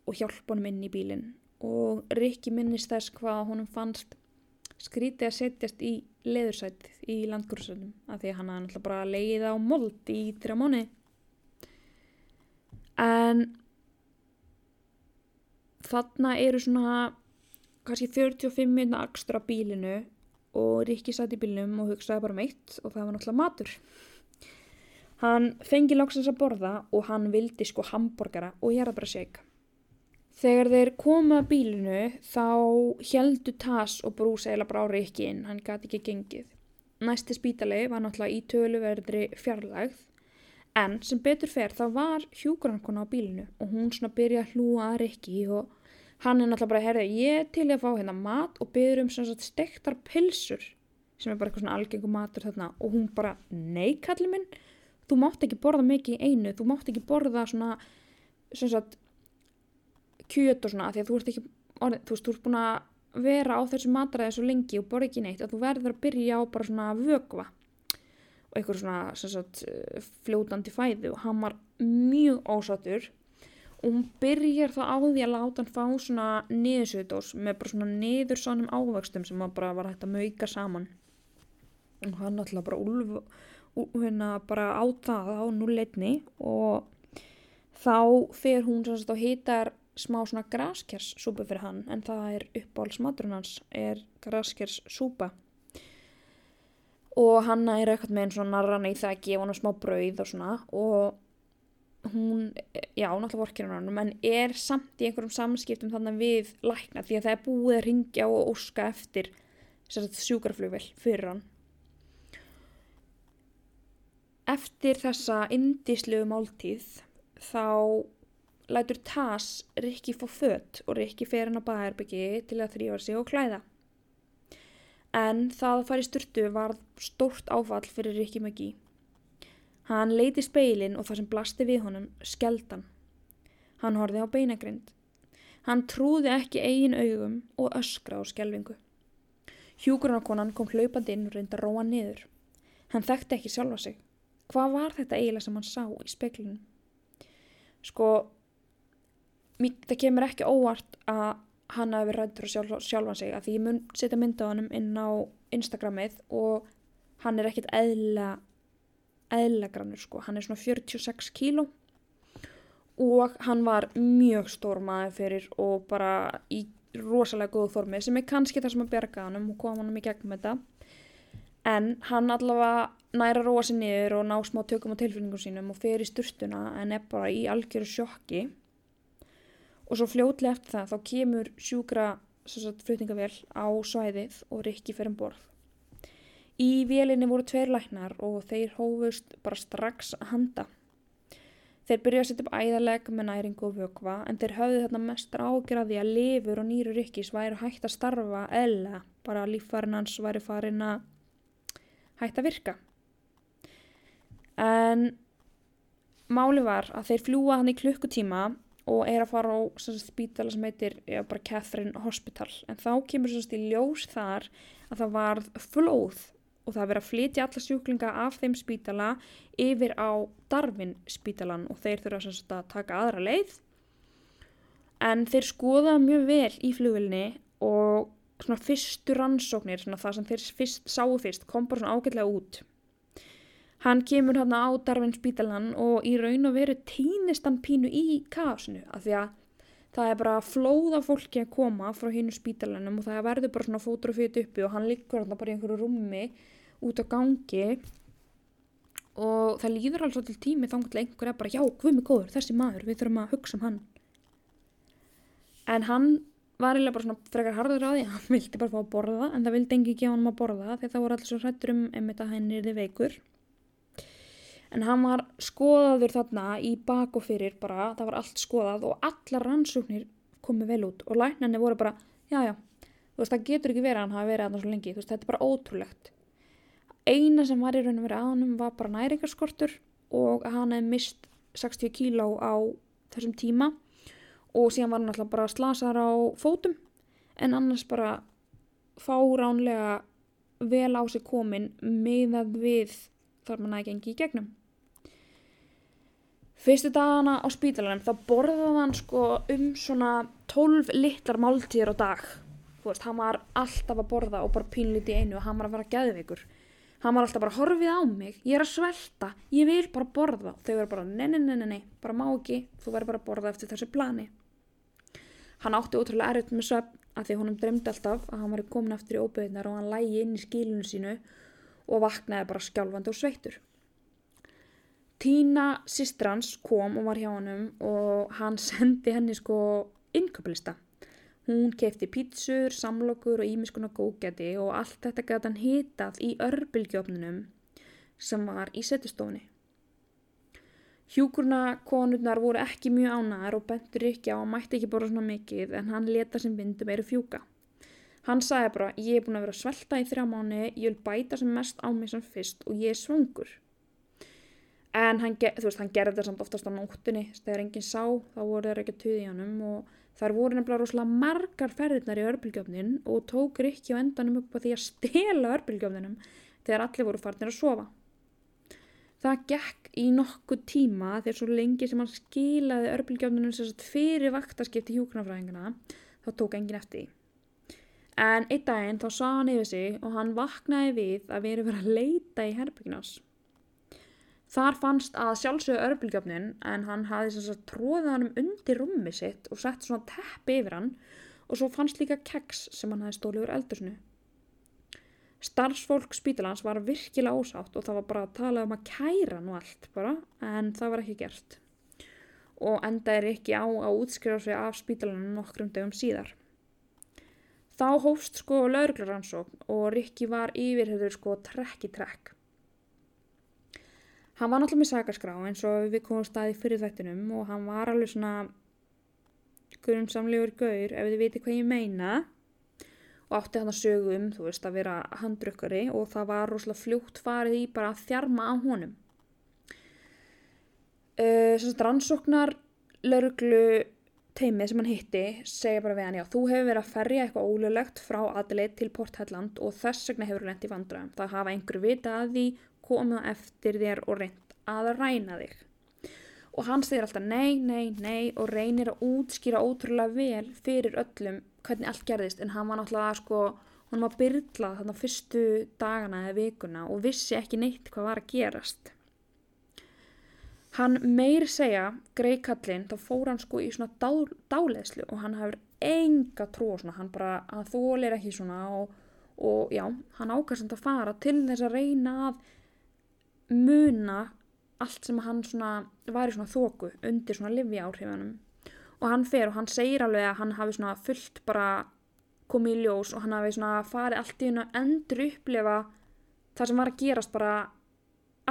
og hjálpa honum inn í bílinn. Og Rikki minnist þess hvað honum fannst skrítið að setjast í leðursætið í landgrúsöndum af því að hann hafði náttúrulega bara leiðið á mold í þrjá mánu en þarna eru svona kannski 45 minna á bílinu og Rikki satt í bílnum og hugsaði bara meitt um og það var náttúrulega matur. Hann fengi langsins að borða og hann vildi sko hambúrgara og shake. Þegar þeir koma að bílinu þá heldu Tas og Brús eila bara á Rikki inn, hann gæti ekki gengið. Næsti spítali var náttúrulega í töluverðri fjarlægð en sem betur fer þá var hjúgrankona á bílinu og hún svona byrja að hlúa að Rikki og hann er náttúrulega bara, herði, ég til ég að fá hérna mat og byrður um svona stektar pilsur sem er bara eitthvað svona algengum matur þarna. Og hún bara, nei kallið minn þú mátt ekki borða mikið í einu. Þú mátt ekki borða svona svona svona kjöt og svona því að þú ert ekki, orðið, þú veist, þú ert búin að vera á þessu matræði svo lengi og borða ekki neitt að þú verður að byrja á bara svona vögva og eitthvað svona, svona fljótandi fæði og hann var mjög ósattur og hún byrjar þá á því að láta hann fá svona niðursöðdós með bara svona niður sannum ávöxtum sem bara var hægt að mauka saman. Og hann alltaf bara úlf hérna bara á það á núleitni og þá fer hún svona að hýtar smá svona graskerssúpa fyrir hann en það er uppáhaldsmaturinn hans er graskerssúpa og hann er eitthvað með einn svona narran í það að gefa hann smá brauð og svona og hún, já, náttúrulega vorkir hann en er samt í einhverjum samskiptum þannig við lækna því að það er búið að ringja og óska eftir sjúkarflugvel fyrir hann. Eftir þessa indíslu máltíð þá lætur Tas Rikki fá fött og Rikki fer hann á bæðarbyggi til að þrýfa sig og klæða. En það að fara í styrtu var stórt áfall fyrir Rikki Maggi Hann leiti speilin og það sem blasti við honum skeldan. Hann horfi á beinagrind. Hann trúði ekki eigin augum og öskra á skelvingu. Hjúgrunarkonan kom hlaupandi inn og reyndi að róa niður. Hann þekkti ekki sjálfa sig. Hvað var þetta eiginlega sem hann sá í speilinu? Sko, það kemur ekki óvart að hann hafi rættur á sjálf, sjálfa sig að því ég mun setja mynda á hann inn á Instagramið og hann er ekkit eðla eðlagrannur sko, hann er svona 46 kíló. Og hann var mjög stór maður fyrir og bara í rosalega góðu formi sem er kannski það sem að berga hann og koma hann í gegnum þetta. En hann allavega næra róa sér niður og ná smá tökum á tilfinningum sínum og fer í styrtuna en er bara í algjöru sjokki. Og svo fljótlega eftir það þá kemur sjúkra flutningavél á svæðið og Rikki fer um borð Í vélinni voru tveir læknar og þeir hófust bara strax að handa. Þeir byrjuði að setja upp æðaleg með næringu og vögva en þeir höfðu þarna mest ágjörði að lifur og nýru rikkis væri hægt að starfa eða bara líffarin hans væri farin að hægt að virka. En máli var að þeir fljúa hann í klukkutíma og er að fara á spítala sem heitir bara Catherine Hospital en þá kemur sagt, í ljós þar að það varð flóð og það verið að flytja alla sjúklinga af þeim spítala yfir á Darwin spítalan og þeir þurfa að taka aðra leið en þeir skoða mjög vel í flugvilni og svona fyrstu rannsóknir, svona það sem þeir fyrst, sáu fyrst, kom bara svona ágætlega út. Hann kemur hérna á Darwin spítalan og í raun og veru týnist hann pínu í kaosinu af því að það er bara flóða fólki að koma frá hínu spítalanum og það verður bara svona fótur og fyrir uppi og hann liggur hérna bara í einhverju rúmi út á gangi og það líður alveg til tími þá einhver er bara já, hvað með góður, þessi maður, við þurfum að hugsa um hann. En hann var eiginlega bara svona frekar harður á því hann vildi bara fá að borða en það vildi engi gefa hann að borða því það voru allir svo hrættur um einmitt að henni er þið veikur en hann var skoðaður þarna í bak og fyrir bara, það var allt skoðað og allar rannsóknir komið vel út og læknarnir voru bara, já já þú veist það getur ekki verið að hann hafi verið aðná svo lengi veist, þetta er bara ótrúlegt eina sem var í raun og verið aðanum var bara næringarskortur og hann hefði mist 60 kíló á þessum tíma og síðan var hann alltaf bara slasar á fótum en annars bara fáránlega vel á sig komin meðað við þar mann að gengi í gegnum Fyrstu dagana á spítalanum þá borðaði hann sko um svona 12 litlar máltíðir á dag. Þú veist, hann var alltaf að borða og bara pínlítið einu og hann var að vera gæðveikur. Hann var alltaf bara horfið á mig, ég er að svelta, ég vil bara borða. Þau verður bara, nei, nei, nei, nei, bara má ekki, þú verður bara að borða eftir þessu plani. Hann átti ótrúlega erfitt með söp að því honum dremdi alltaf að hann var komin aftur í óbyrðinar og hann lægi inn í skílunu sínu og vaknaði bara skjálfandi og sveittur. Tína sýstrans kom og var hjá hannum og hann sendi henni sko innköpulista. Hún kefti pítsur, samlokur og ímiskuna góðgæti og allt þetta gæti hann hitað í örbylgjófnunum sem var í setustofni. Hjúkurna konurnar voru ekki mjög ánæðar og bentur ekki á að mætti ekki bora svona mikið en hann leta sem vindum eru fjúka. Hann sagði bara, ég er búin að vera svelta í þrjá mánu, ég vil bæta sem mest á mig sem fyrst og ég er svongur en hann, veist, hann gerði þetta samt oftast á nóttunni þegar enginn sá, þá voru þeir ekki að tuði hann og þar voru nefnilega rosalega margar ferðirnar í örbulgjöfnin og tók Rikki á endanum upp á því að stela örbulgjöfninum þegar allir voru farnir að sofa. Það gekk í nokkuð tíma þegar svo lengi sem hann skilaði örbulgjöfninum fyrir vaktaskipti hjúknarfræðingana þá tók enginn eftir en einn daginn þá sá hann yfir sig og hann vaknaði við að veri verið að leita í herbyggnars Þar fannst að sjálfsögðu örbulgjöfnin en hann hafði þess að tróða hann um undir rúmi sitt og sett svona teppi yfir hann og svo fannst líka keks sem hann hafði stólið úr eldursnu. Starfsfólk spítalans var virkilega ósátt og það var bara að tala um að kæra og allt bara en það var ekki gert. Og enda er ekki á að útskrifa sig af spítalanum nokkrum dögum síðar. Þá hófst sko lauruglaransókn og Rikki var yfirhauður sko trekk í trekk. Hann var náttúrulega með sagaskrá eins og við komum staði fyrir þættinum og hann var alveg svona grunsamlegur gaur ef þið viti hvað ég meina og átti hann að sögu um þú veist að vera handrukkari og það var rosalega fljótt farið í bara að þjarma á honum. Uh, Svona rannsóknar lauruglu teimið sem hann hitti segja bara við hann já þú hefur verið að ferja eitthvað ólulegt frá aðleit til Port Helland og þess vegna hefur hann lendið vandraðum. Það hafa einhver vita að því komið eftir þér og reynd að ræna þig. Og hann segir alltaf nei, nei, nei og reynir að útskýra ótrúlega vel fyrir öllum hvernig allt gerðist en hann var náttúrulega sko, hann var byrlað þarna fyrstu dagana eða vikuna og vissi ekki neitt hvað var að gerast. Hann meir segja, grei kallinn, þá fór hann sko í svona dá, dáleðslu og hann hafur enga trú og svona, hann bara, hann þólir ekki svona og, og já, hann ákast að fara til þess að reyna að muna allt sem hann svona var í svona þóku undir svona livi áhrifunum og hann fer og hann segir alveg að hann hafi svona fullt bara komið í ljós og hann hafi svona farið allt í einu að endur upplefa það sem var að gerast bara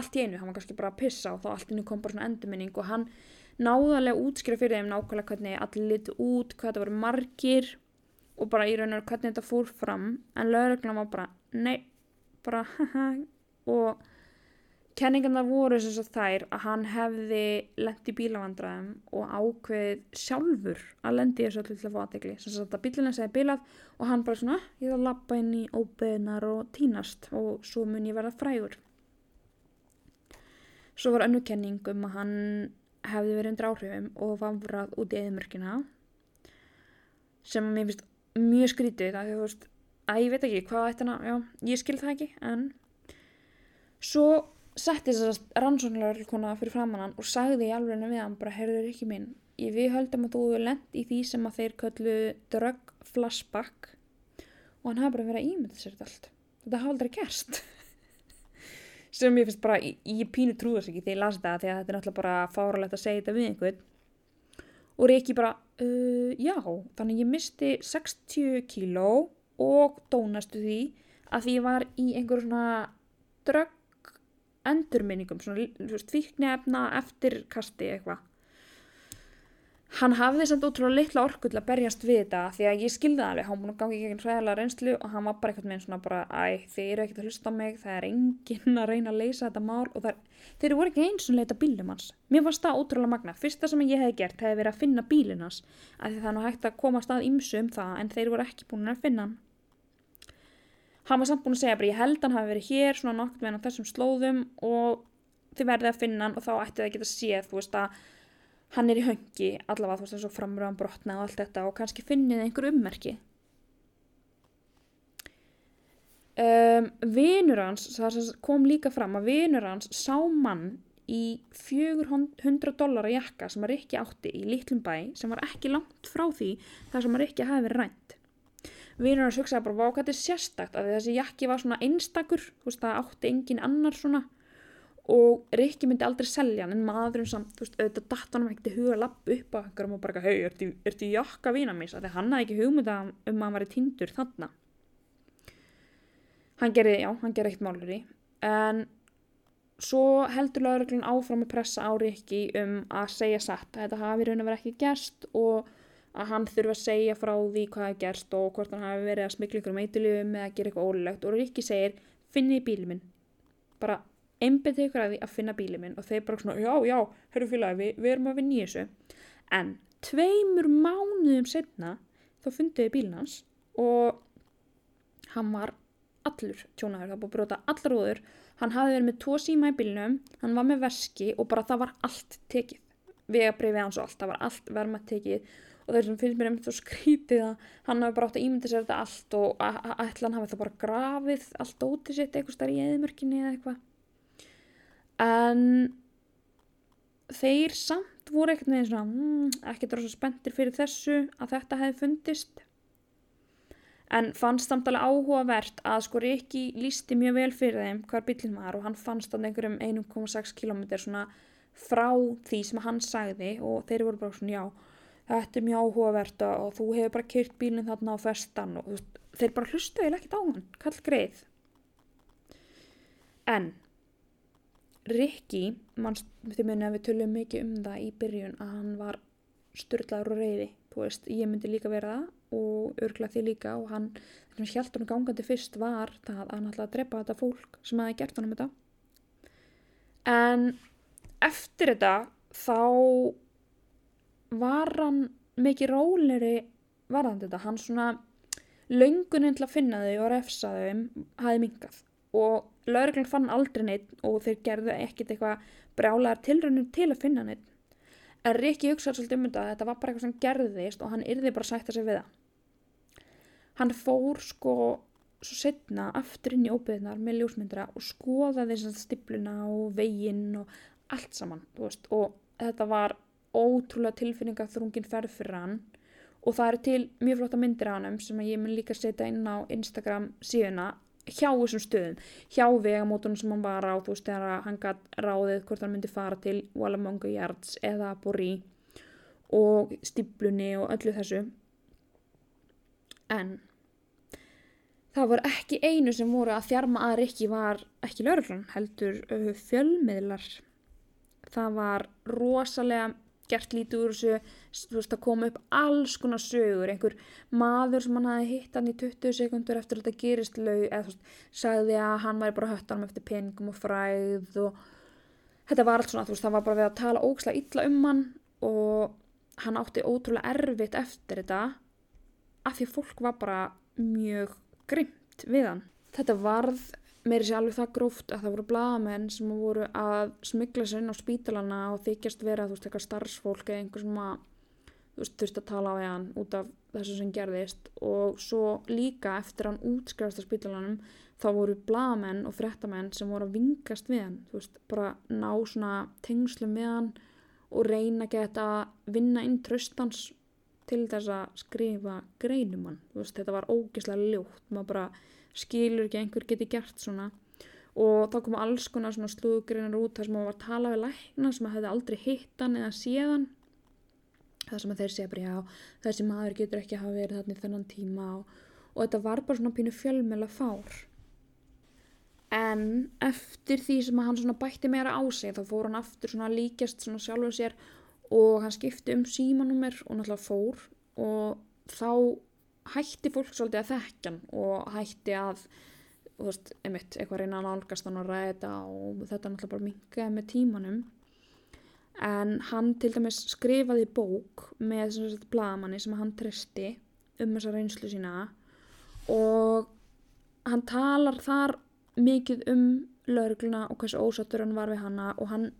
allt í einu, hann var kannski bara að pissa og þá allt í einu kom bara svona endurminning og hann náðarlega útskýra fyrir þeim nákvæmlega hvernig allir litur út, hvað þetta voru margir og bara í raun og hvernig þetta fór fram. En lögurlega var bara nei, bara haha og kenningarna voru sem sagt þær að hann hefði lent í bílavandræðum og ákveðið sjálfur að lendi þessu öllu til að fá aðtegli sem sagt að bílina segði bílað og hann bara svona, ég þarf að lappa inn í óbeðnar og tínast og svo mun ég verða frægur. Svo var önnu kenning um að hann hefði verið undir áhrifum og vamfrað út í eðimörkina sem mér finnst mjög skrítið að þú veist, að ég veit ekki hvað þetta, já, ég skil það ekki en svo setti þess að rannsóknarleikona fyrir framannan og sagði í alveg við hann bara, heyrður ekki minn ég við höldum að þú hefur lent í því sem að þeir köllu drug flashback. Og hann hafi bara verið að ímynda sér þetta allt. Þetta hafa aldrei gerst. Sem ég finnst bara, ég, ég pínu trúðast ekki þegar ég las þetta að þetta er náttúrulega bara fáralegt að segja þetta við einhvern. Og Riki bara, uh, já þannig ég misti 60 kíló og dónastu því að því ég var í einhver svona drug endurminningum, svona tvíknefna eftirkasti eitthvað. Hann hafði samt útrúlega litla orku til að berjast við þetta því að ég skilði það alveg, hann búin að gangi ekki hræðilega reynslu og hann var bara eitthvað með svona bara æ, þeir eru ekkert að hlusta á mig, það er enginn að reyna að leysa þetta mál og það, þeir voru ekki eins og leita bílum hans. Mér fannst það útrúlega magna. Fyrsta sem ég hef gert hefði verið að finna bílin hans af því það er nú hægt að koma stað ímsu um það en þeir voru ekki búin að finna hann hann var samt búin að segja bara ég held hann hafi verið hér svona nokkur meðan á þessum slóðum og þið verðið að finna hann og þá ætti það að geta séð þú veist að hann er í höngi allavega þú veist eins og framröðan brotna og allt þetta og kannski finnið einhver ummerki. Um, vinur hans kom líka fram að vinur hans sá mann í 400 dólar að jakka sem að Rikki átti í litlum bæ sem var ekki langt frá því þar sem að Rikki hafi verið rænt vinur hans hugsaði bara, hvað þetta er sérstakt að þessi jakki var svona einstakur þú veist, það átti engin annar svona. Og Rikki myndi aldrei selja hann en maðurinn samt, þú veist, auðvitað datt hann ekki til huga lapp upp á einhverjum og bara, hei, ertu í jakka vina mín, þannig að hann hafði ekki hugmynda um að hann var í tindur þarna. Hann gerði, já, hann gerði eitt málur í en svo heldur lauröglun áfram að pressa á Rikki um að segja satt. Að þetta hafi raun og verið ekki gerst og að hann þurfa að segja frá því hvað er gerst og hvort hann hafi verið að smikla ykkur um eitthiljöfum eða að gera eitthvað ólulegt og Rikki segir finni bílið minn. Bara einbindið ykkur að því að finna bílið minn. Og þeir bara svona já já, hörru fylgjaði við, við erum að vinna í þessu. En tveimur mánuðum setna þá fundiði bílinn hans og hann var allur tjónaður, það búið að brota allar úður. Hann hafi verið með tvo síma í bílnum hann var með veski og bara það var allt tekið. Vegabrifið hans og allt, það var allt verma tekið og þessum finnst mér einmitt svo skrítið að hann hafi bara átt að ímynda sér þetta allt og ætla hann hafi það bara grafið allt ótið sitt eitthvað starf í eðimörkinni eða eitthvað. En þeir samt voru ekkert með svona mm, ekkert rosa spenntir fyrir þessu að þetta hefði fundist. En fannst samt alveg áhugavert að sko Rikki lísti mjög vel fyrir þeim hver bílinn var og hann fannst á einhverjum 1,6 km svona frá því sem hann sagði og þeir voru bara svona já þetta er mjög áhugavert og þú hefur bara kyrt bílinn þarna á festan og veist, þeir bara hlusta eða ekkert á hann, kall greið. En Rikki þið minna að við tölum mikið um það í byrjun að hann var störtlaður og reyði veist, ég myndi líka vera það og örgla því líka og hann þannig að hjæltunum gangandi fyrst var það að hann ætlaði að drepa þetta fólk sem aðeins gert hann um þetta. En eftir þetta þá var hann mikið róleri varðandi þetta, hann svona löngunin til að finna þau og refsa þau hafi mingað og lauruglan fann aldrei neitt og þeir gerðu ekkert eitthvað brjálegar tilrönnum til að finna neitt en Rikki hugsaði svolítið um þetta að þetta var bara eitthvað sem gerðist og hann yrði bara að sætta sig við það. Hann fór sko svo setna aftur inn í óbyðnar með ljósmyndra og skoðaði stipluna og veginn og allt saman veist, og þetta var ótrúlega tilfinningaþrungin ferð fyrir hann. Og það eru til mjög flotta myndir á hann sem ég mun líka setja inn á Instagram síðuna hjá þessum stöðum, hjá vegamótunum sem hann var á, þú veist, þegar hann gætt ráðið hvort hann myndi fara til Wallamonga Yards eða Bori og stiplunni og öllu þessu. En það voru ekki einu sem voru að þjarma að Rikki var ekki lauruglan, heldur fjölmiðlar. Það var rosalega gert lítið úr þessu, þú veist, það kom upp alls konar sögur, einhver maður sem hann hafi hitt hann í 20 sekundur eftir að þetta gerist lau, eða þú veist, sagði að hann væri bara höttanum eftir peningum og fræð og þetta var allt svona, þú veist, það var bara við að tala ókslega illa um hann og hann átti ótrúlega erfitt eftir þetta af því að fólk var bara mjög grimt við hann. Þetta varð meiri sér alveg það gróft að það voru bladamenn sem voru að smyggla sér inn á spítalana og þykjast vera þú veist eitthvað starfsfólk eða einhver sem að þú veist þurfti að tala á hann út af þessu sem gerðist. Og svo líka eftir hann útskrifast á spítalanum þá voru bladamenn og frettamenn sem voru að vingast við hann þú veist bara ná svona tengslum við hann og reyna að geta að vinna inn tröstans til þess að skrifa greinum hann. Veist, þetta var ógeðslega ljótt. Maður bara skilur ekki einhver geti gert svona. Og þá koma alls konar svona slúðgreinar út þar sem maður var að tala við lækna sem maður hefði aldrei hitt hann eða séðan það sem að þeir segja bara já þessi maður getur ekki að hafa verið þarna í þennan tíma og, og þetta var bara svona pínu fjölmjöla fár. En eftir því sem að hann svona bætti meira á sig þá fór hann aftur svona líkjast svona sjálfur sér og hann skipti um símanúmer og náttúrulega fór. Og þá hætti fólk svolítið að þekkjan og hætti að þú veist, einmitt, eitthvað reyna að nálgast hann og ræða og þetta náttúrulega bara mingaði með tímanum. En hann til dæmis skrifaði bók með svona blagamanni sem hann treysti um þessa reynslu sína og hann talar þar mikið um laurugluna og hversu ósattur hann var við hanna og hann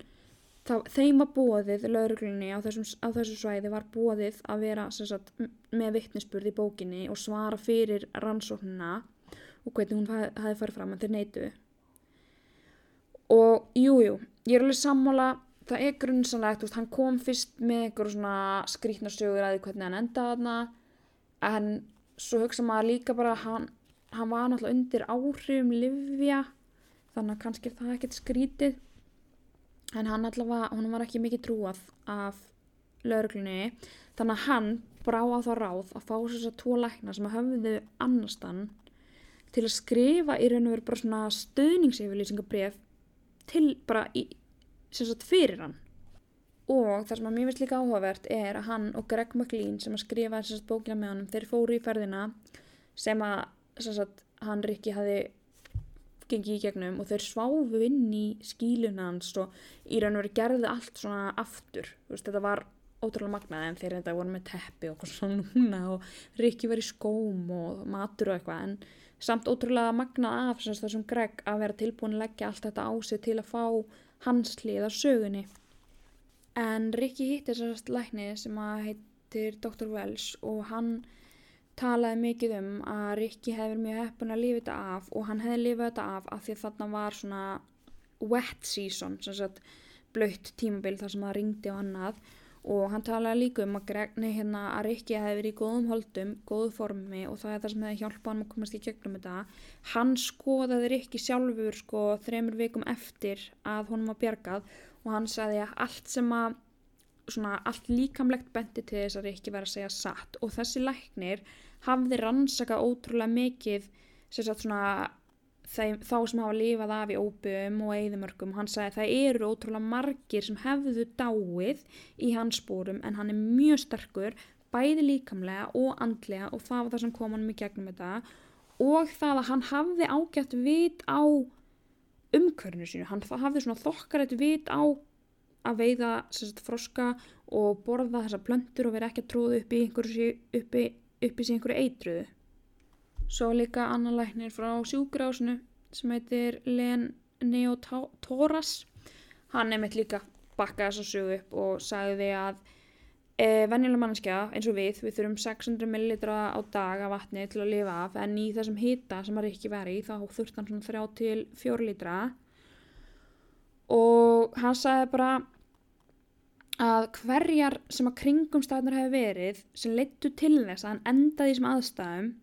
Það, þeim var bóðið, lauruglunni á, á þessu svæði var bóðið að vera sagt, með vittnesburð í bókinni og svara fyrir rannsóknuna og hvernig hún haf, hafi farið fram að þeir neytu. Og jújú, jú, ég er alveg sammála, það er grunnsanlegt, hann kom fyrst með einhverjum svona skrítnarsögur að hvernig hann endaði þarna en svo hugsa maður líka bara hann, hann var náttúrulega undir áhrifum livja þannig að kannski það ekkert skrítið en hann allavega, hann var ekki mikið trúað af lauruglunni þannig að hann brá á þá ráð að fá þess að tvo lækna sem að höfðu annarstann til að skrifa í raun og veru bara svona stöðningseyfirlýsingabref til bara í, sem sagt fyrir hann. Og það sem að mér finnst líka áhugavert er að hann og Greg McLean sem að skrifa þess að bókina með honum þeir fóru í ferðina sem að sem sagt, hann Rikki hafi gengið í gegnum og þeir sváfu inn í skílunans og í raun og veru gerði allt svona aftur veist, þetta var ótrúlega magnað en þeir þetta voru með teppi og svona núna og Rikki var í skóm og matur og eitthvað en samt ótrúlega magnað af þessum Greg að vera tilbúin að leggja allt þetta á sig til að fá hans hlið á sögunni en Rikki hittir þessast lækni sem að heitir Dr. Wells og hann talaði mikið um að Rikki hefði mjög heppun að lifa þetta af og hann hefði lifað þetta af af því að þarna var svona wet season, sagt blöytt tímabil þar sem það ringdi og annað og hann talaði líka um að, Gregni, hérna, að Rikki hefði verið í góðum holdum, góðu formi og það er það sem hefði hjálpað hann að komast í gegnum þetta. Hann skoðaði Rikki sjálfur sko þremur vikum eftir að honum var bjargað og hann sagði að allt sem að svona allt líkamlegt bendi til þess að Rikki verið að segja satt. Og þessi læknir hafði rannsaka ótrúlega mikið svona, þeim, þá sem hafa lifað af í óbum og eðimörkum hann sagði að það eru ótrúlega margir sem hefðu dáið í hans spórum en hann er mjög sterkur bæði líkamlega og andlega og það var það sem kom hann mjög gegnum þetta. Og það að hann hafði ágætt vit á umkörnu sínu, hann hafði svona þokkarætt vit á að veiða sagt, froska og borða þessa plöntur og vera ekki að tróða upp í einhverju uppi, uppi sig einhverju eitruðu. Svo líka annan læknir frá sjúgrásinu sem heitir Len Neotoras. Hann nefnitt líka bakkaði þess að sögu upp og sagði að e, venjulega mannskja eins og við, við þurfum 600 ml á dag af vatni til að lifa af en í þessum hýta sem er ekki verið þá þurft hann svona 3 til 4 litra og hann sagði bara að hverjar sem að kringum staðnar hefur verið sem leittu til þess að hann endaði í þessum aðstæðum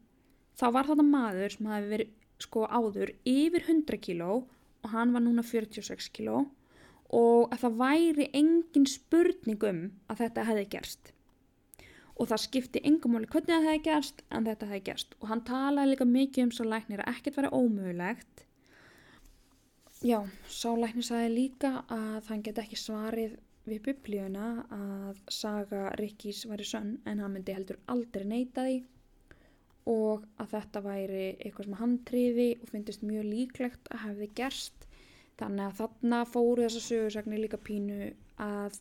þá var þetta maður sem hefði verið sko áður yfir 100 kíló og hann var núna 46 kíló og að það væri engin spurning um að þetta hefði gerst. Og það skipti engum máli hvernig það hefði gerst en þetta hefði gerst. Og hann talaði líka mikið um svo læknir að ekkert væri ómögulegt. Já, svo læknir sagði líka að hann get ekki svarið við biblíuna að saga Rikkís væri sönn en hann myndi heldur aldrei neyta því. Og að þetta væri eitthvað sem hann triði og finnist mjög líklegt að hefði gerst. Þannig að þarna fóru þessa sögursagnir líka pínu að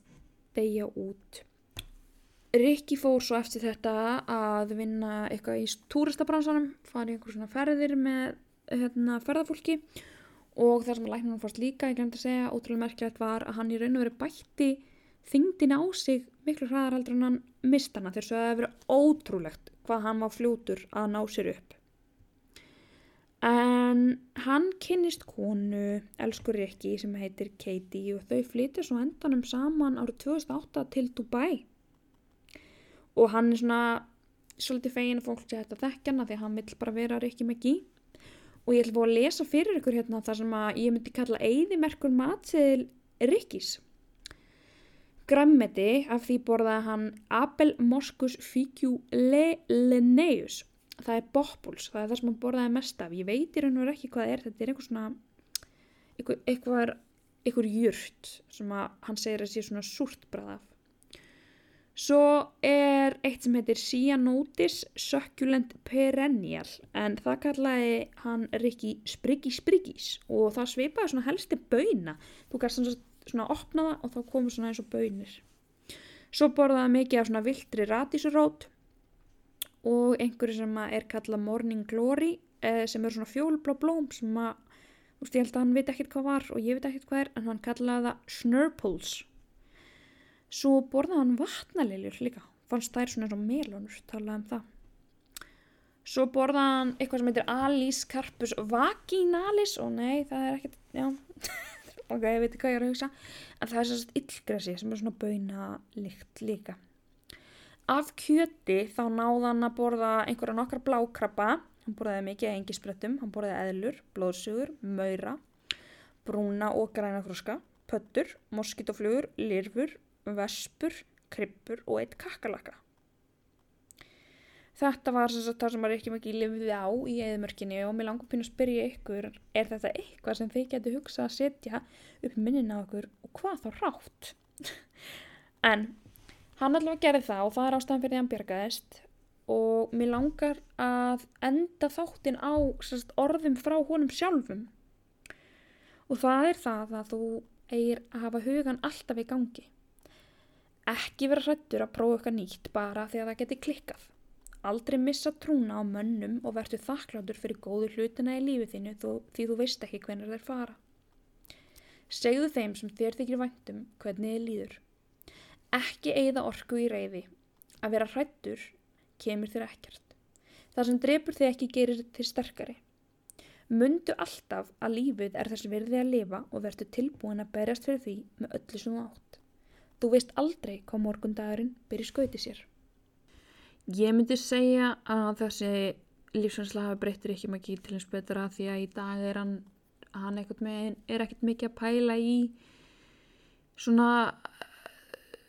deyja út. Rikki fór svo eftir þetta að vinna eitthvað í túristabransanum, fari einhver svona ferðir með hérna, ferðarfólki og það sem læknum fórst líka, ég glemt að segja, ótrúlega merkilegt var að hann í raun og veri bætti þingdina á sig miklu hraðar aldrei en hann mistana þegar svo að það hefur verið ótrúlegt hvað hann var fljótur að ná sér upp. En hann kynnist konu, elskur Rikki, sem heitir Katie og þau flytja svo endanum saman árið 2008 til Dubai. Og hann er svona svolítið fegin að fólk sé þetta þekkjana því að hann vill bara vera Rikki Maggi og ég ætla að fá að lesa fyrir ykkur hérna þar sem að ég myndi kalla eigðimerkur matseðil Rikkis Grammeti af því borðaði hann Abel Moscus Linnaeus. Það er bópuls, það er það sem hann borðaði mest af. Ég veit í raun og veru ekki hvað það er þetta er eitthvað svona eitthvað, eitthvað, eitthvað jurt sem hann segir að sé svona súrt bræðaf Svo er eitt sem heitir Cyanotis Succulent Perennial en það kallaði hann Rikki Spriggi Spriggis og það sveipaði svona helsti bauna. Þú kannst svona, svona opna það og þá komur svona eins og baunir. Svo borðaði mikið af svona viltri radísurót og einhverju sem er kallað Morning Glory eh, sem eru svona fjólblá blóm sem að, þú veist ég held að hann veit ekkert hvað var og ég veit ekkert hvað er en hann kallaði það Snurples Svo borðaði hann vatnaliljur líka, fannst þær svona eins og melónur, talaði um það. Svo borðaði hann eitthvað sem heitir Alice Carpus Vaginalis. Og nei, það er ekkert, já, ok, ég veit ekki hvað ég er að hugsa, en það er svona illgresi sem er svona baunalikt líka. Af kjöti þá náði hann að borða einhverja nokkra blákrabba, hann borðaði mikið engisbrettum, hann borðaði eðlur, blóðsugur, maura, brúna og græna kruska, pöttur, moskítoflugur, lirfur, vespur, kryppur og eitt kakkalaka. Þetta var sem sagt það sem maður ekki mikið lifði á í eðmörkinni og mér langar pínu að spyrja ykkur, er þetta eitthvað sem þið getur hugsað að setja upp minnin á ykkur og hvað þá rátt? en hann allavega gerði það og það er ástæðan fyrir því hann björgaðist og mér langar að enda þáttinn á sagt, orðum frá honum sjálfum og það er það að þú eigir að hafa hugan alltaf í gangi. Ekki vera hrættur að prófa eitthvað nýtt bara því að það geti klikkað. Aldrei missa trúna á mönnum og verður þakkláttur fyrir góðu hlutina í lífið þínu þó, því þú veist ekki hvernig þeir fara. Segðu þeim sem þér þykir væntum hvernig þið líður. Ekki eigða orku í reyði. Að vera hrættur kemur þér ekkert. Það sem drefur þig ekki gerir þér sterkari. Mundu alltaf að lífið er þess verði að lifa og verður tilbúin að berjast fyrir því með öllu sem þú átt. Þú veist aldrei hvað morgundagurinn byrja skauti sér. Ég myndi segja að þessi lífsvænsla hafi breyttir ekki mikið til eins betra því að í dag er hann, hann með, er ekkert mikið að pæla í svona,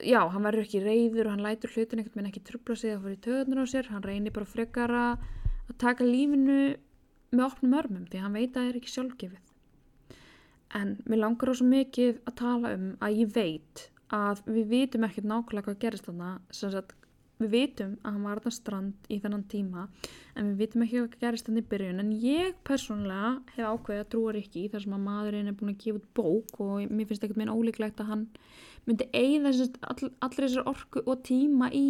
já, hann verður ekki reyður og hann lætur hlutin ekkert með ekki trubla sig að í töðunar á sér, hann reynir bara frekar að taka lífinu með opnum örmum því hann veit að það er ekki sjálfgefið. En mér langar ós mikið að tala um að ég veit að við vitum ekkert nákvæmlega hvað gerist þarna. Við vitum að hann var þarna strand í þennan tíma en við vitum ekki hvað gerist þarna í byrjun. En ég persónulega hef ákveðið að trúa ekki þar sem að maðurinn er búin að gefa út bók og mér finnst ekkert meina ólíklegt að hann myndi eigða all, allir þessar orku og tíma í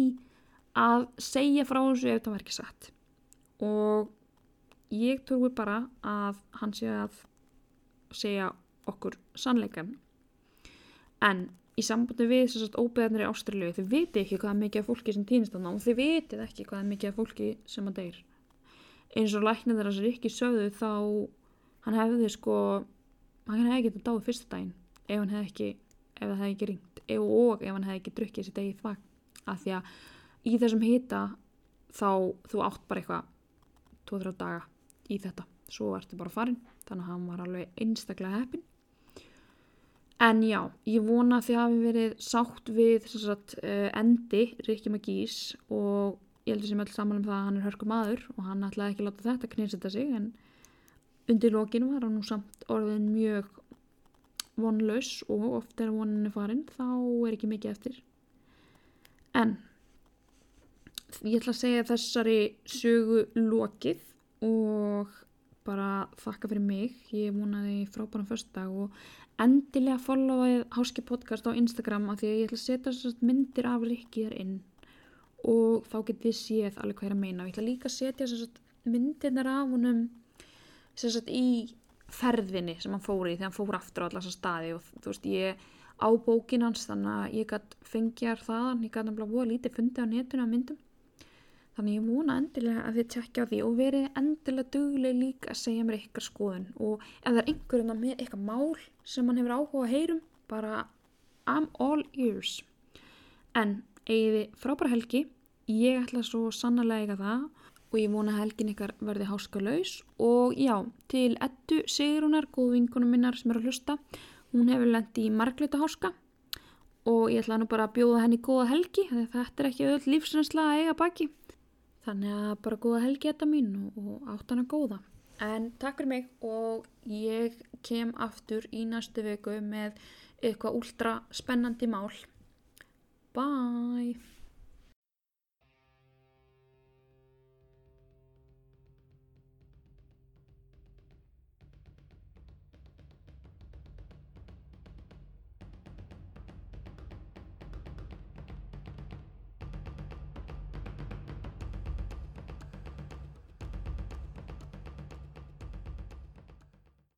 að segja frá þessu ef það var ekki satt. Og ég trúi bara að hann sé að segja okkur sannleikan en í sambandi við þess að óbeðanir í Ástralju þau viti ekki hvað er mikið af fólki sem týnist þannig og þau vitið ekki hvað er mikið af fólki sem að deyr. Eins og læknir þar að sér ekki sögðu þá hann hefði sko hann hefði ekki þetta dáið fyrsta daginn ef hann hefði ekki ef það hefði ekki ringt ef og ef hann hefði ekki drukkið sér degið þvag af því að í þessum hita þá þú átt bara eitthvað 2-3 daga í þetta. Svo ertu bara farin þannig að hann var alveg einstaklega heppin En já, ég vona að þið hafi verið sátt við sagt, uh, endi Rikki Magís og ég heldur sem öll saman um það að hann er hörku maður og hann ætlaði ekki að láta þetta kninsetta sig en undir lókinu var hann nú samt orðin mjög vonlaus og oft er vonin er farin þá er ekki mikið eftir. En ég ætla að segja þessari sögu lokið og bara þakka fyrir mig. Ég vonaði frábæran fyrstdag og endilega followaði Háski podcast á Instagram af því að ég ætla að setja myndir af Rikki þar inn. Og þá getið þið séð alveg hvað ég er að meina. Og ég ætla líka að setja myndirnar af þessast í ferðinni sem hann fór í þegar hann fór aftur á alla þessa staði. Og þú veist ég á bókin hans þannig að ég gætt fengjar þaðan, ég gætt náttúrulega búið lítið fundið á netuna myndum þannig ég múna endilega að þið tjekkja á því og verið endilega duglega líka að segja mér ykkar skoðun. Og ef það er einhverjum með eitthvað mál sem hann hefur áhuga að heyrum bara I'm all ears. En eigiði frábæra helgi. Ég ætla svo sannlega eiga það. Og ég vona helgin ykkar verði háskalaus. Og já, til ettu Sigrunar, góð vinkunum minnar sem er að hlusta hún hefur lendi í margleita háska og ég ætla nú bara að bjóða henni góða helgi þetta er ekki öll lífsrensla að eiga baki þannig að bara góða helgi þetta mín og, og átt hana góða. En takk fyrir mig og ég kem aftur í næstu viku með eitthvað últra spennandi mál. Bye